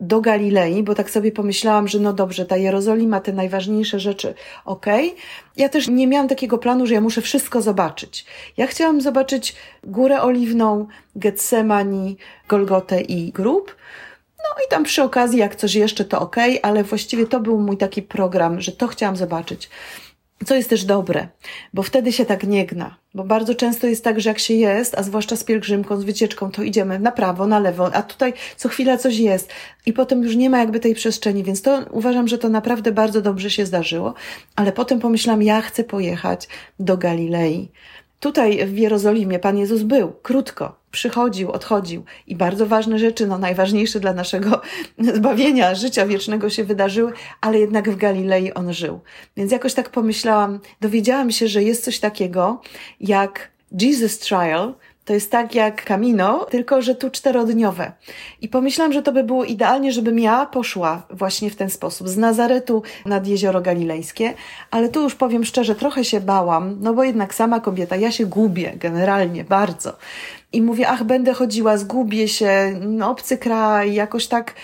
do Galilei, bo tak sobie pomyślałam, że no dobrze, ta Jerozolima, te najważniejsze rzeczy, okej. Okay. Ja też nie miałam takiego planu, że ja muszę wszystko zobaczyć. Ja chciałam zobaczyć Górę Oliwną, Getsemani, Golgotę i Grób, no i tam przy okazji, jak coś jeszcze, to ok, ale właściwie to był mój taki program, że to chciałam zobaczyć. Co jest też dobre, bo wtedy się tak nie gna. Bo bardzo często jest tak, że jak się jest, a zwłaszcza z pielgrzymką, z wycieczką, to idziemy na prawo, na lewo, a tutaj co chwila coś jest i potem już nie ma jakby tej przestrzeni, więc to uważam, że to naprawdę bardzo dobrze się zdarzyło. Ale potem pomyślałam, ja chcę pojechać do Galilei. Tutaj w Jerozolimie Pan Jezus był, krótko, przychodził, odchodził i bardzo ważne rzeczy, no najważniejsze dla naszego zbawienia, życia wiecznego się wydarzyły, ale jednak w Galilei on żył. Więc jakoś tak pomyślałam, dowiedziałam się, że jest coś takiego jak Jesus Trial, to jest tak jak Camino, tylko że tu czterodniowe. I pomyślałam, że to by było idealnie, żebym ja poszła właśnie w ten sposób, z Nazaretu nad Jezioro Galilejskie, ale tu już powiem szczerze, trochę się bałam, no bo jednak sama kobieta, ja się gubię generalnie bardzo. I mówię, ach, będę chodziła, zgubię się, no, obcy kraj, jakoś tak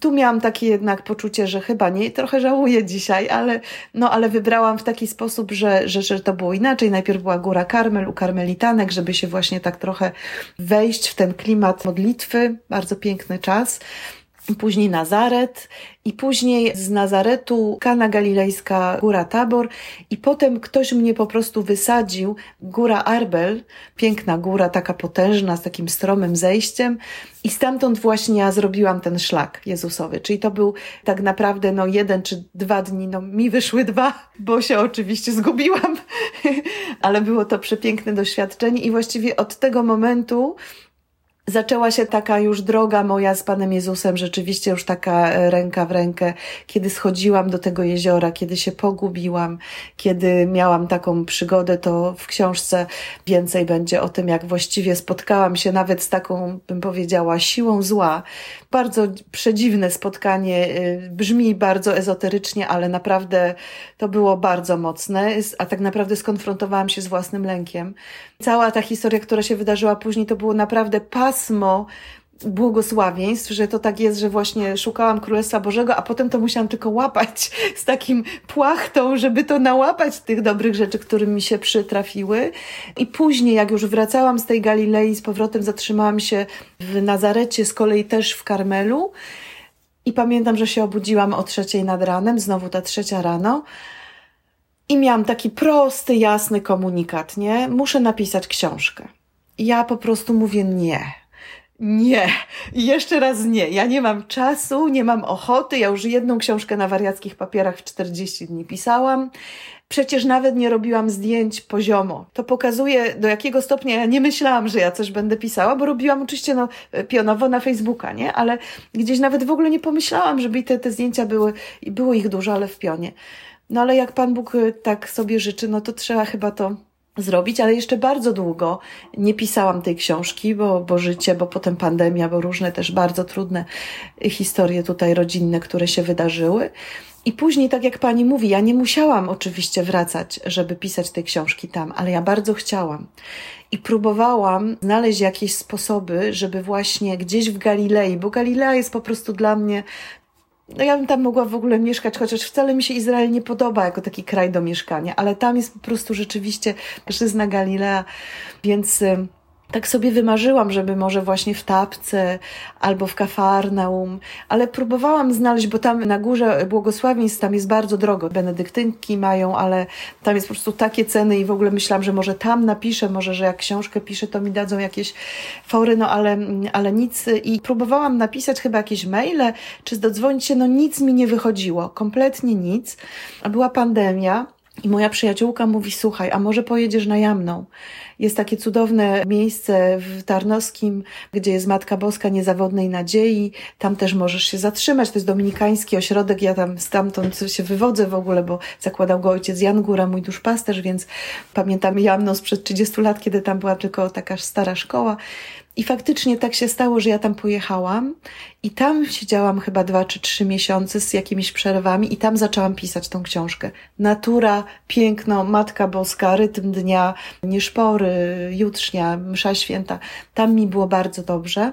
tu miałam takie jednak poczucie, że chyba nie, trochę żałuję dzisiaj, ale, no, ale wybrałam w taki sposób, że, że, że to było inaczej. Najpierw była Góra Karmel u karmelitanek, żeby się właśnie tak trochę wejść w ten klimat modlitwy. Bardzo piękny czas później Nazaret i później z Nazaretu Kana Galilejska, Góra Tabor i potem ktoś mnie po prostu wysadził, Góra Arbel, piękna góra, taka potężna, z takim stromym zejściem i stamtąd właśnie ja zrobiłam ten szlak Jezusowy, czyli to był tak naprawdę no jeden czy dwa dni, no mi wyszły dwa, bo się oczywiście zgubiłam, ale było to przepiękne doświadczenie i właściwie od tego momentu zaczęła się taka już droga moja z Panem Jezusem, rzeczywiście już taka e, ręka w rękę, kiedy schodziłam do tego jeziora, kiedy się pogubiłam, kiedy miałam taką przygodę, to w książce więcej będzie o tym, jak właściwie spotkałam się nawet z taką, bym powiedziała, siłą zła. Bardzo przedziwne spotkanie, e, brzmi bardzo ezoterycznie, ale naprawdę to było bardzo mocne, a tak naprawdę skonfrontowałam się z własnym lękiem. Cała ta historia, która się wydarzyła później, to było naprawdę pasmo błogosławieństw, że to tak jest, że właśnie szukałam Królestwa Bożego, a potem to musiałam tylko łapać z takim płachtą, żeby to nałapać tych dobrych rzeczy, które mi się przytrafiły. I później, jak już wracałam z tej Galilei, z powrotem zatrzymałam się w Nazarecie, z kolei też w Karmelu. I pamiętam, że się obudziłam o trzeciej nad ranem, znowu ta trzecia rano. I miałam taki prosty, jasny komunikat, nie? Muszę napisać książkę. Ja po prostu mówię nie nie, jeszcze raz nie. Ja nie mam czasu, nie mam ochoty. Ja już jedną książkę na wariackich papierach w 40 dni pisałam. Przecież nawet nie robiłam zdjęć poziomo. To pokazuje, do jakiego stopnia ja nie myślałam, że ja coś będę pisała, bo robiłam oczywiście no, pionowo na Facebooka, nie? Ale gdzieś nawet w ogóle nie pomyślałam, żeby te, te zdjęcia były, było ich dużo, ale w pionie. No ale jak Pan Bóg tak sobie życzy, no to trzeba chyba to zrobić, ale jeszcze bardzo długo nie pisałam tej książki, bo, bo życie, bo potem pandemia, bo różne też bardzo trudne historie tutaj rodzinne, które się wydarzyły. I później, tak jak pani mówi, ja nie musiałam oczywiście wracać, żeby pisać tej książki tam, ale ja bardzo chciałam. I próbowałam znaleźć jakieś sposoby, żeby właśnie gdzieś w Galilei, bo Galilea jest po prostu dla mnie no ja bym tam mogła w ogóle mieszkać, chociaż wcale mi się Izrael nie podoba jako taki kraj do mieszkania, ale tam jest po prostu rzeczywiście żyzna Galilea, więc tak sobie wymarzyłam, żeby może właśnie w Tapce albo w Kafarnaum, ale próbowałam znaleźć, bo tam na górze błogosławieństw tam jest bardzo drogo. Benedyktynki mają, ale tam jest po prostu takie ceny i w ogóle myślałam, że może tam napiszę, może, że jak książkę piszę, to mi dadzą jakieś fory, no ale, ale nic. I próbowałam napisać chyba jakieś maile, czy zadzwonić się, no nic mi nie wychodziło, kompletnie nic. Była pandemia. I moja przyjaciółka mówi: Słuchaj, a może pojedziesz na Jamną? Jest takie cudowne miejsce w Tarnowskim, gdzie jest Matka Boska Niezawodnej Nadziei. Tam też możesz się zatrzymać. To jest dominikański ośrodek. Ja tam stamtąd się wywodzę w ogóle, bo zakładał go ojciec Jan Góra, mój duszpasterz, więc pamiętam Jamną sprzed 30 lat, kiedy tam była tylko taka stara szkoła. I faktycznie tak się stało, że ja tam pojechałam i tam siedziałam chyba dwa czy trzy miesiące z jakimiś przerwami i tam zaczęłam pisać tą książkę. Natura, piękno, Matka Boska, rytm dnia, nieszpory, jutrznia, msza święta. Tam mi było bardzo dobrze.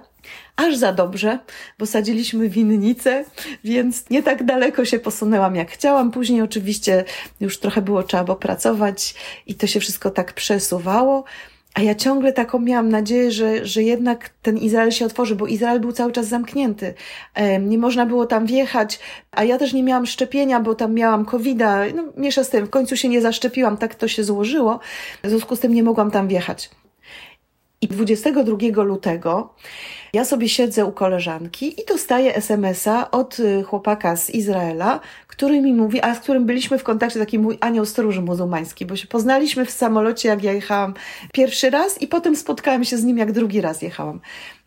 Aż za dobrze, bo sadziliśmy winnicę, więc nie tak daleko się posunęłam jak chciałam. Później oczywiście już trochę było trzeba pracować i to się wszystko tak przesuwało. A ja ciągle taką miałam nadzieję, że, że jednak ten Izrael się otworzy, bo Izrael był cały czas zamknięty. Nie można było tam wjechać, a ja też nie miałam szczepienia, bo tam miałam COVID-a. No, miesza z tym, w końcu się nie zaszczepiłam, tak to się złożyło. W związku z tym nie mogłam tam wjechać. I 22 lutego ja sobie siedzę u koleżanki i dostaję SMS-a od y, chłopaka z Izraela, który mi mówi, a z którym byliśmy w kontakcie, taki mój anioł stróży muzułmański, bo się poznaliśmy w samolocie, jak ja jechałam pierwszy raz i potem spotkałam się z nim, jak drugi raz jechałam.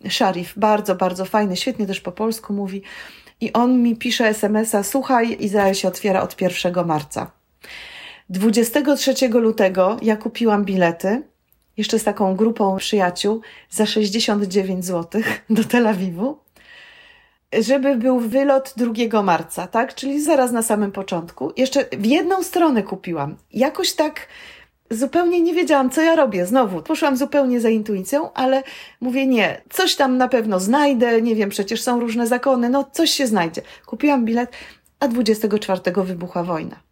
Sharif, bardzo, bardzo fajny, świetnie też po polsku mówi. I on mi pisze SMS-a, słuchaj, Izrael się otwiera od 1 marca. 23 lutego ja kupiłam bilety jeszcze z taką grupą przyjaciół za 69 zł do Tel Awiwu, żeby był wylot 2 marca, tak? Czyli zaraz na samym początku. Jeszcze w jedną stronę kupiłam. Jakoś tak zupełnie nie wiedziałam, co ja robię. Znowu, poszłam zupełnie za intuicją, ale mówię nie, coś tam na pewno znajdę, nie wiem, przecież są różne zakony, no coś się znajdzie. Kupiłam bilet, a 24 wybuchła wojna.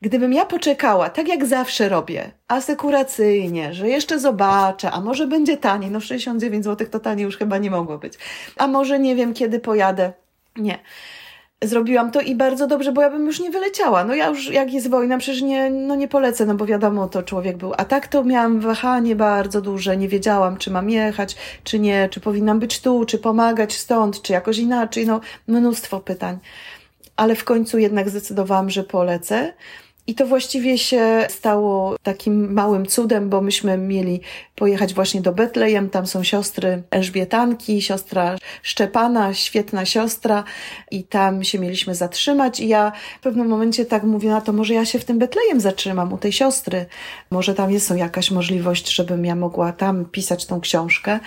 Gdybym ja poczekała, tak jak zawsze robię, asekuracyjnie, że jeszcze zobaczę, a może będzie taniej, no 69 zł to taniej już chyba nie mogło być, a może nie wiem kiedy pojadę. Nie. Zrobiłam to i bardzo dobrze, bo ja bym już nie wyleciała. No ja już, jak jest wojna, przecież nie, no nie polecę, no bo wiadomo, to człowiek był. A tak to miałam wahanie bardzo duże, nie wiedziałam, czy mam jechać, czy nie, czy powinnam być tu, czy pomagać stąd, czy jakoś inaczej, no mnóstwo pytań. Ale w końcu jednak zdecydowałam, że polecę. I to właściwie się stało takim małym cudem, bo myśmy mieli pojechać właśnie do Betlejem. Tam są siostry Elżbietanki, siostra Szczepana, świetna siostra, i tam się mieliśmy zatrzymać. I ja w pewnym momencie tak mówię, na to może ja się w tym Betlejem zatrzymam u tej siostry. Może tam jest jakaś możliwość, żebym ja mogła tam pisać tą książkę.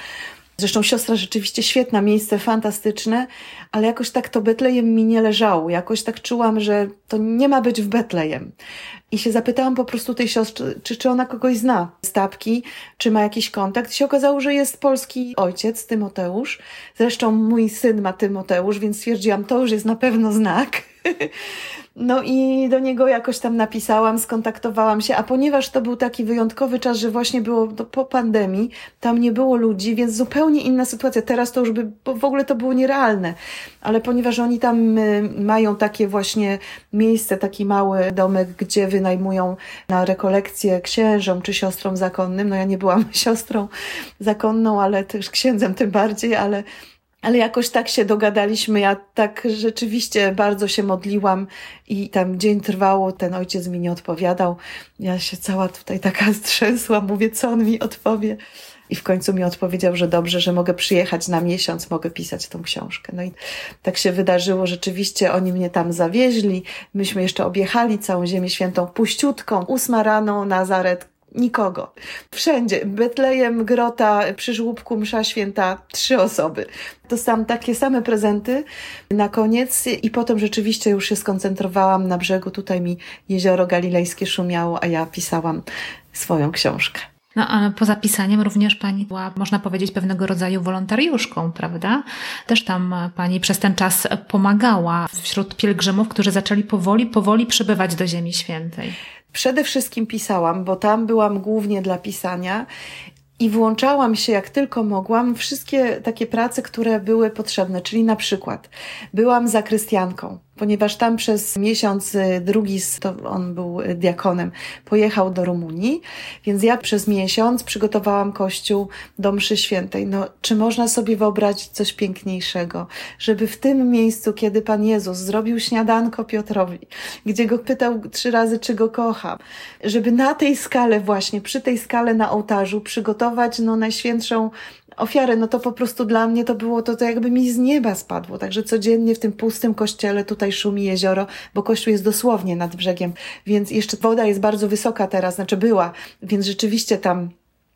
Zresztą siostra rzeczywiście świetna, miejsce fantastyczne, ale jakoś tak to Betlejem mi nie leżało. Jakoś tak czułam, że to nie ma być w Betlejem. I się zapytałam po prostu tej siostry, czy, czy ona kogoś zna z Tapki, czy ma jakiś kontakt. I się okazało, że jest polski ojciec, Tymoteusz. Zresztą mój syn ma Tymoteusz, więc stwierdziłam, to już jest na pewno znak. No i do niego jakoś tam napisałam, skontaktowałam się, a ponieważ to był taki wyjątkowy czas, że właśnie było po pandemii, tam nie było ludzi, więc zupełnie inna sytuacja. Teraz to już by, w ogóle to było nierealne, ale ponieważ oni tam y, mają takie właśnie miejsce, taki mały domek, gdzie wynajmują na rekolekcję księżom czy siostrom zakonnym, no ja nie byłam siostrą zakonną, ale też księdzem tym bardziej, ale ale jakoś tak się dogadaliśmy. Ja tak rzeczywiście bardzo się modliłam i tam dzień trwało, ten ojciec mi nie odpowiadał. Ja się cała tutaj taka strzęsła, mówię, co on mi odpowie. I w końcu mi odpowiedział, że dobrze, że mogę przyjechać na miesiąc, mogę pisać tą książkę. No i tak się wydarzyło. Rzeczywiście oni mnie tam zawieźli. Myśmy jeszcze objechali całą Ziemię Świętą puściutką. Ósma rano, Nazaret, Nikogo. Wszędzie. Betlejem, Grota, przy żłóbku, msza święta, trzy osoby. Dostałam takie same prezenty na koniec i potem rzeczywiście już się skoncentrowałam na brzegu. Tutaj mi jezioro galilejskie szumiało, a ja pisałam swoją książkę. No a poza pisaniem również Pani była, można powiedzieć, pewnego rodzaju wolontariuszką, prawda? Też tam Pani przez ten czas pomagała wśród pielgrzymów, którzy zaczęli powoli, powoli przybywać do Ziemi Świętej. Przede wszystkim pisałam, bo tam byłam głównie dla pisania i włączałam się jak tylko mogłam wszystkie takie prace, które były potrzebne, czyli na przykład byłam zakrystianką ponieważ tam przez miesiąc y, drugi, to on był diakonem, pojechał do Rumunii, więc ja przez miesiąc przygotowałam kościół do mszy świętej. No, czy można sobie wyobrazić coś piękniejszego, żeby w tym miejscu, kiedy Pan Jezus zrobił śniadanko Piotrowi, gdzie go pytał trzy razy, czy go kocham, żeby na tej skale właśnie, przy tej skale na ołtarzu przygotować no, najświętszą ofiarę, no to po prostu dla mnie to było to, to jakby mi z nieba spadło. Także codziennie w tym pustym kościele tutaj szumi jezioro, bo kościół jest dosłownie nad brzegiem, więc jeszcze woda jest bardzo wysoka teraz, znaczy była, więc rzeczywiście tam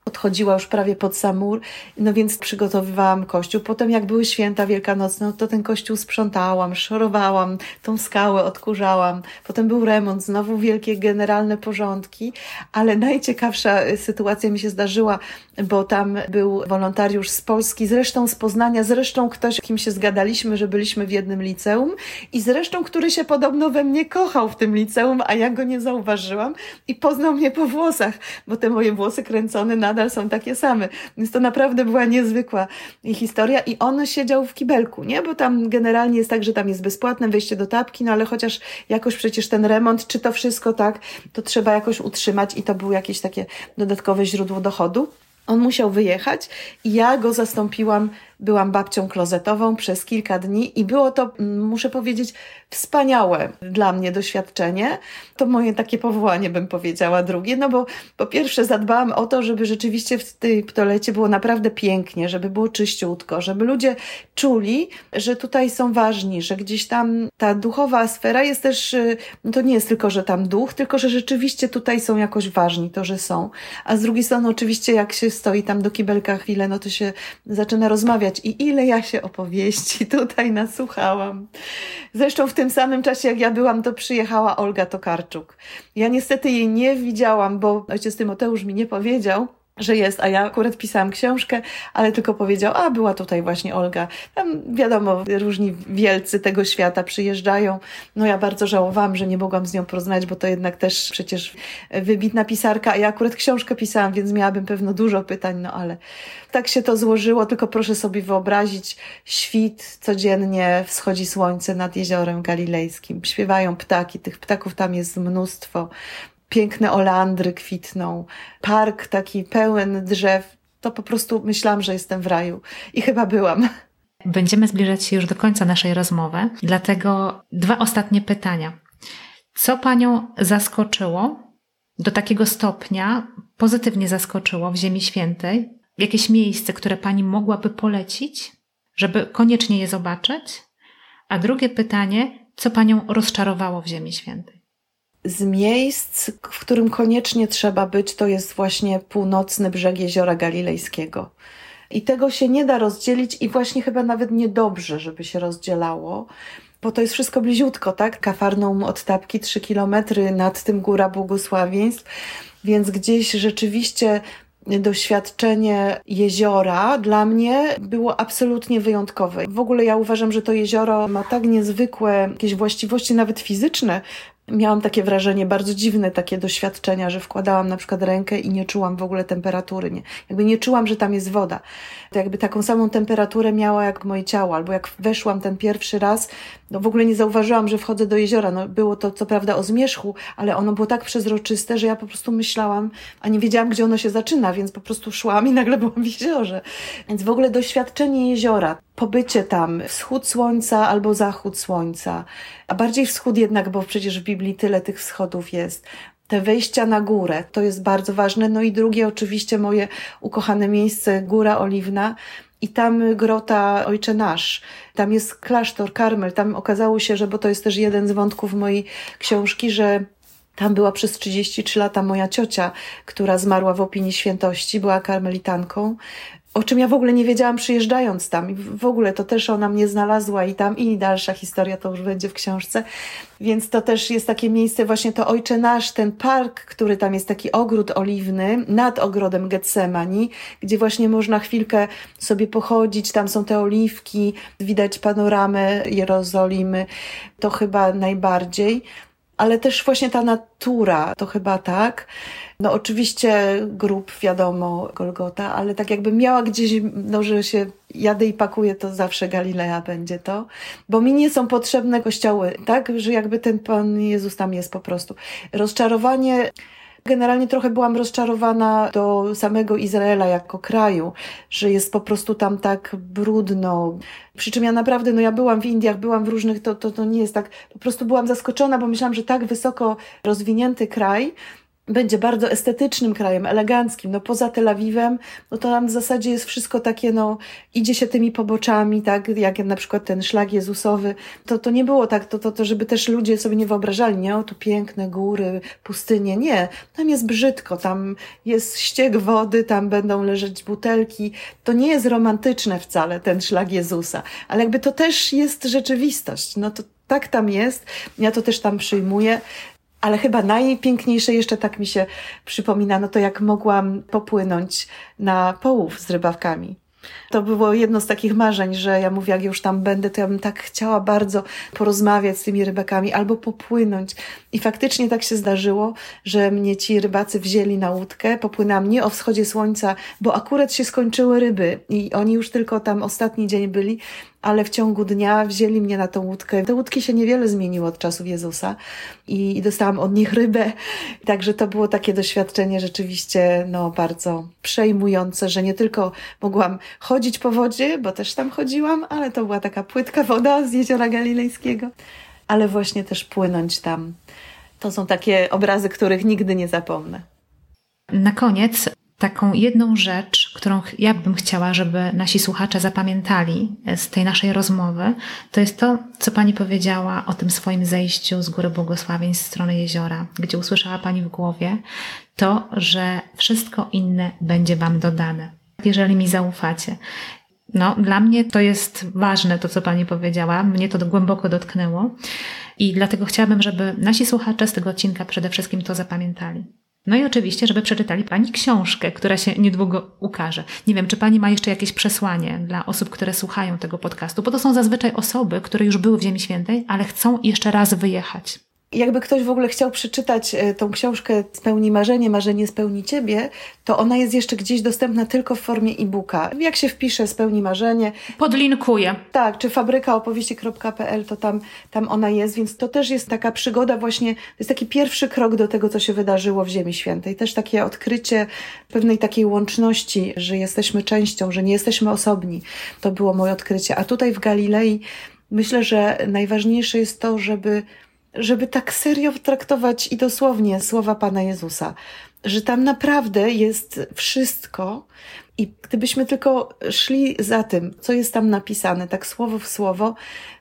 odchodziła już prawie pod sam mur, no więc przygotowywałam kościół. Potem jak były święta wielkanocne, no to ten kościół sprzątałam, szorowałam, tą skałę odkurzałam. Potem był remont, znowu wielkie generalne porządki, ale najciekawsza sytuacja mi się zdarzyła, bo tam był wolontariusz z Polski, zresztą z Poznania, zresztą ktoś, kim się zgadaliśmy, że byliśmy w jednym liceum i zresztą, który się podobno we mnie kochał w tym liceum, a ja go nie zauważyłam i poznał mnie po włosach, bo te moje włosy kręcone na nadal są takie same. Więc to naprawdę była niezwykła historia i on siedział w kibelku, nie? Bo tam generalnie jest tak, że tam jest bezpłatne wejście do tapki, no ale chociaż jakoś przecież ten remont, czy to wszystko tak, to trzeba jakoś utrzymać i to było jakieś takie dodatkowe źródło dochodu. On musiał wyjechać i ja go zastąpiłam Byłam babcią klozetową przez kilka dni i było to, mm, muszę powiedzieć, wspaniałe dla mnie doświadczenie. To moje takie powołanie, bym powiedziała, drugie, no bo po pierwsze zadbałam o to, żeby rzeczywiście w tej ptolecie było naprawdę pięknie, żeby było czyściutko, żeby ludzie czuli, że tutaj są ważni, że gdzieś tam ta duchowa sfera jest też, y, to nie jest tylko, że tam duch, tylko, że rzeczywiście tutaj są jakoś ważni, to, że są. A z drugiej strony oczywiście jak się stoi tam do kibelka chwilę, no to się zaczyna rozmawiać i ile ja się opowieści tutaj nasłuchałam. Zresztą w tym samym czasie, jak ja byłam, to przyjechała Olga Tokarczuk. Ja niestety jej nie widziałam, bo ojciec Tymoteusz mi nie powiedział, że jest, a ja akurat pisałam książkę, ale tylko powiedział, a była tutaj właśnie Olga. Tam wiadomo, różni wielcy tego świata przyjeżdżają. No ja bardzo żałowałam, że nie mogłam z nią porozmawiać, bo to jednak też przecież wybitna pisarka, a ja akurat książkę pisałam, więc miałabym pewno dużo pytań, no ale tak się to złożyło, tylko proszę sobie wyobrazić, świt, codziennie wschodzi słońce nad jeziorem galilejskim, śpiewają ptaki, tych ptaków tam jest mnóstwo, piękne olandry kwitną, park taki pełen drzew, to po prostu myślałam, że jestem w raju. I chyba byłam. Będziemy zbliżać się już do końca naszej rozmowy, dlatego dwa ostatnie pytania. Co Panią zaskoczyło do takiego stopnia, pozytywnie zaskoczyło w Ziemi Świętej? Jakieś miejsce, które Pani mogłaby polecić, żeby koniecznie je zobaczyć? A drugie pytanie, co Panią rozczarowało w Ziemi Świętej? Z miejsc, w którym koniecznie trzeba być, to jest właśnie północny brzeg jeziora galilejskiego. I tego się nie da rozdzielić i właśnie chyba nawet niedobrze, żeby się rozdzielało bo to jest wszystko bliziutko, tak? Kafarną od Tapki, trzy kilometry, nad tym Góra Błogosławieństw, więc gdzieś rzeczywiście doświadczenie jeziora dla mnie było absolutnie wyjątkowe. W ogóle ja uważam, że to jezioro ma tak niezwykłe jakieś właściwości, nawet fizyczne, miałam takie wrażenie, bardzo dziwne takie doświadczenia, że wkładałam na przykład rękę i nie czułam w ogóle temperatury. Nie, jakby nie czułam, że tam jest woda. To jakby taką samą temperaturę miała jak moje ciało, albo jak weszłam ten pierwszy raz, no w ogóle nie zauważyłam, że wchodzę do jeziora. No było to co prawda o zmierzchu, ale ono było tak przezroczyste, że ja po prostu myślałam, a nie wiedziałam, gdzie ono się zaczyna, więc po prostu szłam i nagle byłam w jeziorze. Więc w ogóle doświadczenie jeziora, pobycie tam, wschód słońca albo zachód słońca, a bardziej wschód jednak, bo przecież w Biblii tyle tych wschodów jest. Te wejścia na górę, to jest bardzo ważne. No i drugie, oczywiście, moje ukochane miejsce, Góra Oliwna, i tam grota Ojcze Nasz. Tam jest klasztor Karmel. Tam okazało się, że, bo to jest też jeden z wątków mojej książki, że tam była przez 33 lata moja ciocia, która zmarła w opinii świętości, była karmelitanką o czym ja w ogóle nie wiedziałam przyjeżdżając tam. I w ogóle to też ona mnie znalazła i tam i dalsza historia to już będzie w książce. Więc to też jest takie miejsce, właśnie to Ojcze Nasz, ten park, który tam jest taki ogród oliwny nad ogrodem Getsemani, gdzie właśnie można chwilkę sobie pochodzić, tam są te oliwki, widać panoramę Jerozolimy, to chyba najbardziej ale też właśnie ta natura, to chyba tak. No oczywiście grób, wiadomo, Golgota, ale tak jakby miała gdzieś, no że się jadę i pakuję, to zawsze Galilea będzie to, bo mi nie są potrzebne kościoły, tak, że jakby ten Pan Jezus tam jest po prostu. Rozczarowanie Generalnie trochę byłam rozczarowana do samego Izraela jako kraju, że jest po prostu tam tak brudno. Przy czym ja naprawdę, no ja byłam w Indiach, byłam w różnych, to, to, to nie jest tak, po prostu byłam zaskoczona, bo myślałam, że tak wysoko rozwinięty kraj, będzie bardzo estetycznym krajem, eleganckim. No poza Tel Awiwem, no to tam w zasadzie jest wszystko takie, no idzie się tymi poboczami, tak, jak na przykład ten szlak Jezusowy. To, to nie było tak, to, to, to żeby też ludzie sobie nie wyobrażali, nie, o tu piękne góry, pustynie. Nie, tam jest brzydko, tam jest ścieg wody, tam będą leżeć butelki. To nie jest romantyczne wcale, ten szlak Jezusa, ale jakby to też jest rzeczywistość. No to tak tam jest. Ja to też tam przyjmuję ale chyba najpiękniejsze jeszcze tak mi się przypomina, no to jak mogłam popłynąć na połów z rybawkami. To było jedno z takich marzeń, że ja mówię, jak już tam będę, to ja bym tak chciała bardzo porozmawiać z tymi rybakami albo popłynąć. I faktycznie tak się zdarzyło, że mnie ci rybacy wzięli na łódkę. Popłynęłam nie o wschodzie słońca, bo akurat się skończyły ryby i oni już tylko tam ostatni dzień byli ale w ciągu dnia wzięli mnie na tą łódkę. Te łódki się niewiele zmieniły od czasów Jezusa i, i dostałam od nich rybę. Także to było takie doświadczenie rzeczywiście no, bardzo przejmujące, że nie tylko mogłam chodzić po wodzie, bo też tam chodziłam, ale to była taka płytka woda z jeziora galilejskiego, ale właśnie też płynąć tam. To są takie obrazy, których nigdy nie zapomnę. Na koniec taką jedną rzecz, którą ja bym chciała, żeby nasi słuchacze zapamiętali z tej naszej rozmowy, to jest to, co Pani powiedziała o tym swoim zejściu z Góry Błogosławień z strony jeziora, gdzie usłyszała Pani w głowie to, że wszystko inne będzie Wam dodane, jeżeli mi zaufacie. No, dla mnie to jest ważne, to co Pani powiedziała. Mnie to głęboko dotknęło i dlatego chciałabym, żeby nasi słuchacze z tego odcinka przede wszystkim to zapamiętali. No i oczywiście, żeby przeczytali Pani książkę, która się niedługo ukaże. Nie wiem, czy Pani ma jeszcze jakieś przesłanie dla osób, które słuchają tego podcastu, bo to są zazwyczaj osoby, które już były w Ziemi Świętej, ale chcą jeszcze raz wyjechać jakby ktoś w ogóle chciał przeczytać e, tą książkę Spełni marzenie, marzenie spełni ciebie, to ona jest jeszcze gdzieś dostępna tylko w formie e-booka. Jak się wpisze Spełni marzenie. Podlinkuję. Tak, czy fabrykaopowieści.pl, to tam, tam ona jest, więc to też jest taka przygoda właśnie, to jest taki pierwszy krok do tego, co się wydarzyło w Ziemi Świętej. Też takie odkrycie pewnej takiej łączności, że jesteśmy częścią, że nie jesteśmy osobni. To było moje odkrycie. A tutaj w Galilei myślę, że najważniejsze jest to, żeby żeby tak serio traktować i dosłownie słowa Pana Jezusa, że tam naprawdę jest wszystko i gdybyśmy tylko szli za tym, co jest tam napisane, tak słowo w słowo,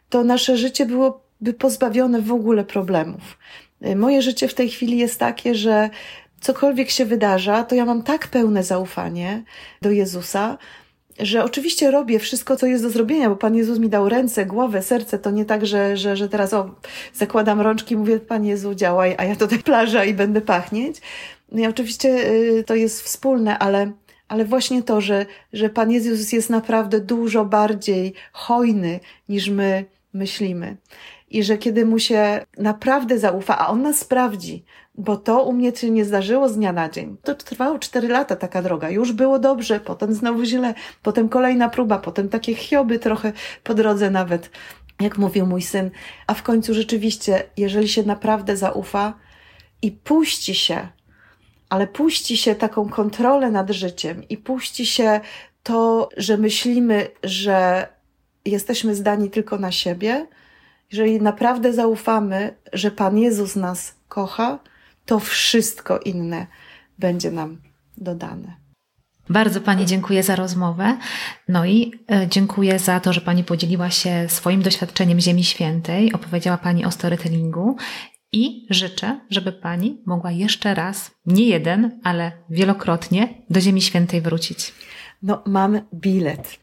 to nasze życie byłoby pozbawione w ogóle problemów. Moje życie w tej chwili jest takie, że cokolwiek się wydarza, to ja mam tak pełne zaufanie do Jezusa, że oczywiście robię wszystko, co jest do zrobienia, bo Pan Jezus mi dał ręce, głowę, serce. To nie tak, że, że, że teraz o, zakładam rączki mówię, Pan Jezu, działaj, a ja tutaj plaża i będę pachnieć. No i oczywiście y, to jest wspólne, ale, ale właśnie to, że, że Pan Jezus jest naprawdę dużo bardziej hojny niż my myślimy. I że kiedy mu się naprawdę zaufa, a on nas sprawdzi, bo to u mnie się nie zdarzyło z dnia na dzień. To trwało cztery lata taka droga. Już było dobrze, potem znowu źle, potem kolejna próba, potem takie chioby trochę po drodze nawet, jak mówił mój syn. A w końcu rzeczywiście, jeżeli się naprawdę zaufa i puści się, ale puści się taką kontrolę nad życiem i puści się to, że myślimy, że jesteśmy zdani tylko na siebie, jeżeli naprawdę zaufamy, że Pan Jezus nas kocha, to wszystko inne będzie nam dodane. Bardzo Pani dziękuję za rozmowę. No i e, dziękuję za to, że Pani podzieliła się swoim doświadczeniem Ziemi Świętej, opowiedziała Pani o storytellingu i życzę, żeby Pani mogła jeszcze raz, nie jeden, ale wielokrotnie do Ziemi Świętej wrócić. No, mam bilet.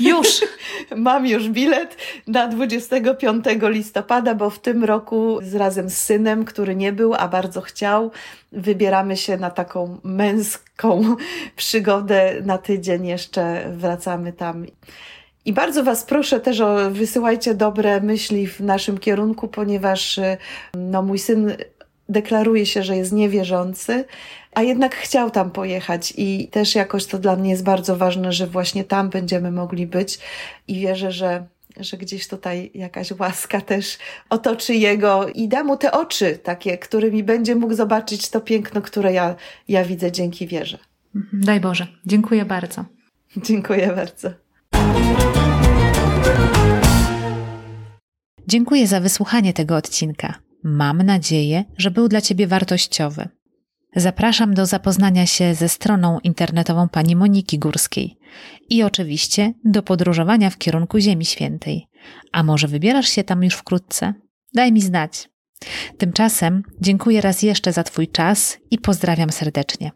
Już! mam już bilet na 25 listopada, bo w tym roku z razem z synem, który nie był, a bardzo chciał, wybieramy się na taką męską przygodę na tydzień. Jeszcze wracamy tam. I bardzo Was proszę też o wysyłajcie dobre myśli w naszym kierunku, ponieważ no, mój syn deklaruje się, że jest niewierzący, a jednak chciał tam pojechać i też jakoś to dla mnie jest bardzo ważne, że właśnie tam będziemy mogli być i wierzę, że że gdzieś tutaj jakaś łaska też otoczy jego i da mu te oczy takie, którymi będzie mógł zobaczyć to piękno, które ja, ja widzę dzięki wierze. Mhm. Daj Boże. Dziękuję bardzo. Dziękuję bardzo. Dziękuję za wysłuchanie tego odcinka. Mam nadzieję, że był dla Ciebie wartościowy. Zapraszam do zapoznania się ze stroną internetową pani Moniki Górskiej i oczywiście do podróżowania w kierunku Ziemi Świętej. A może wybierasz się tam już wkrótce? Daj mi znać. Tymczasem dziękuję raz jeszcze za Twój czas i pozdrawiam serdecznie.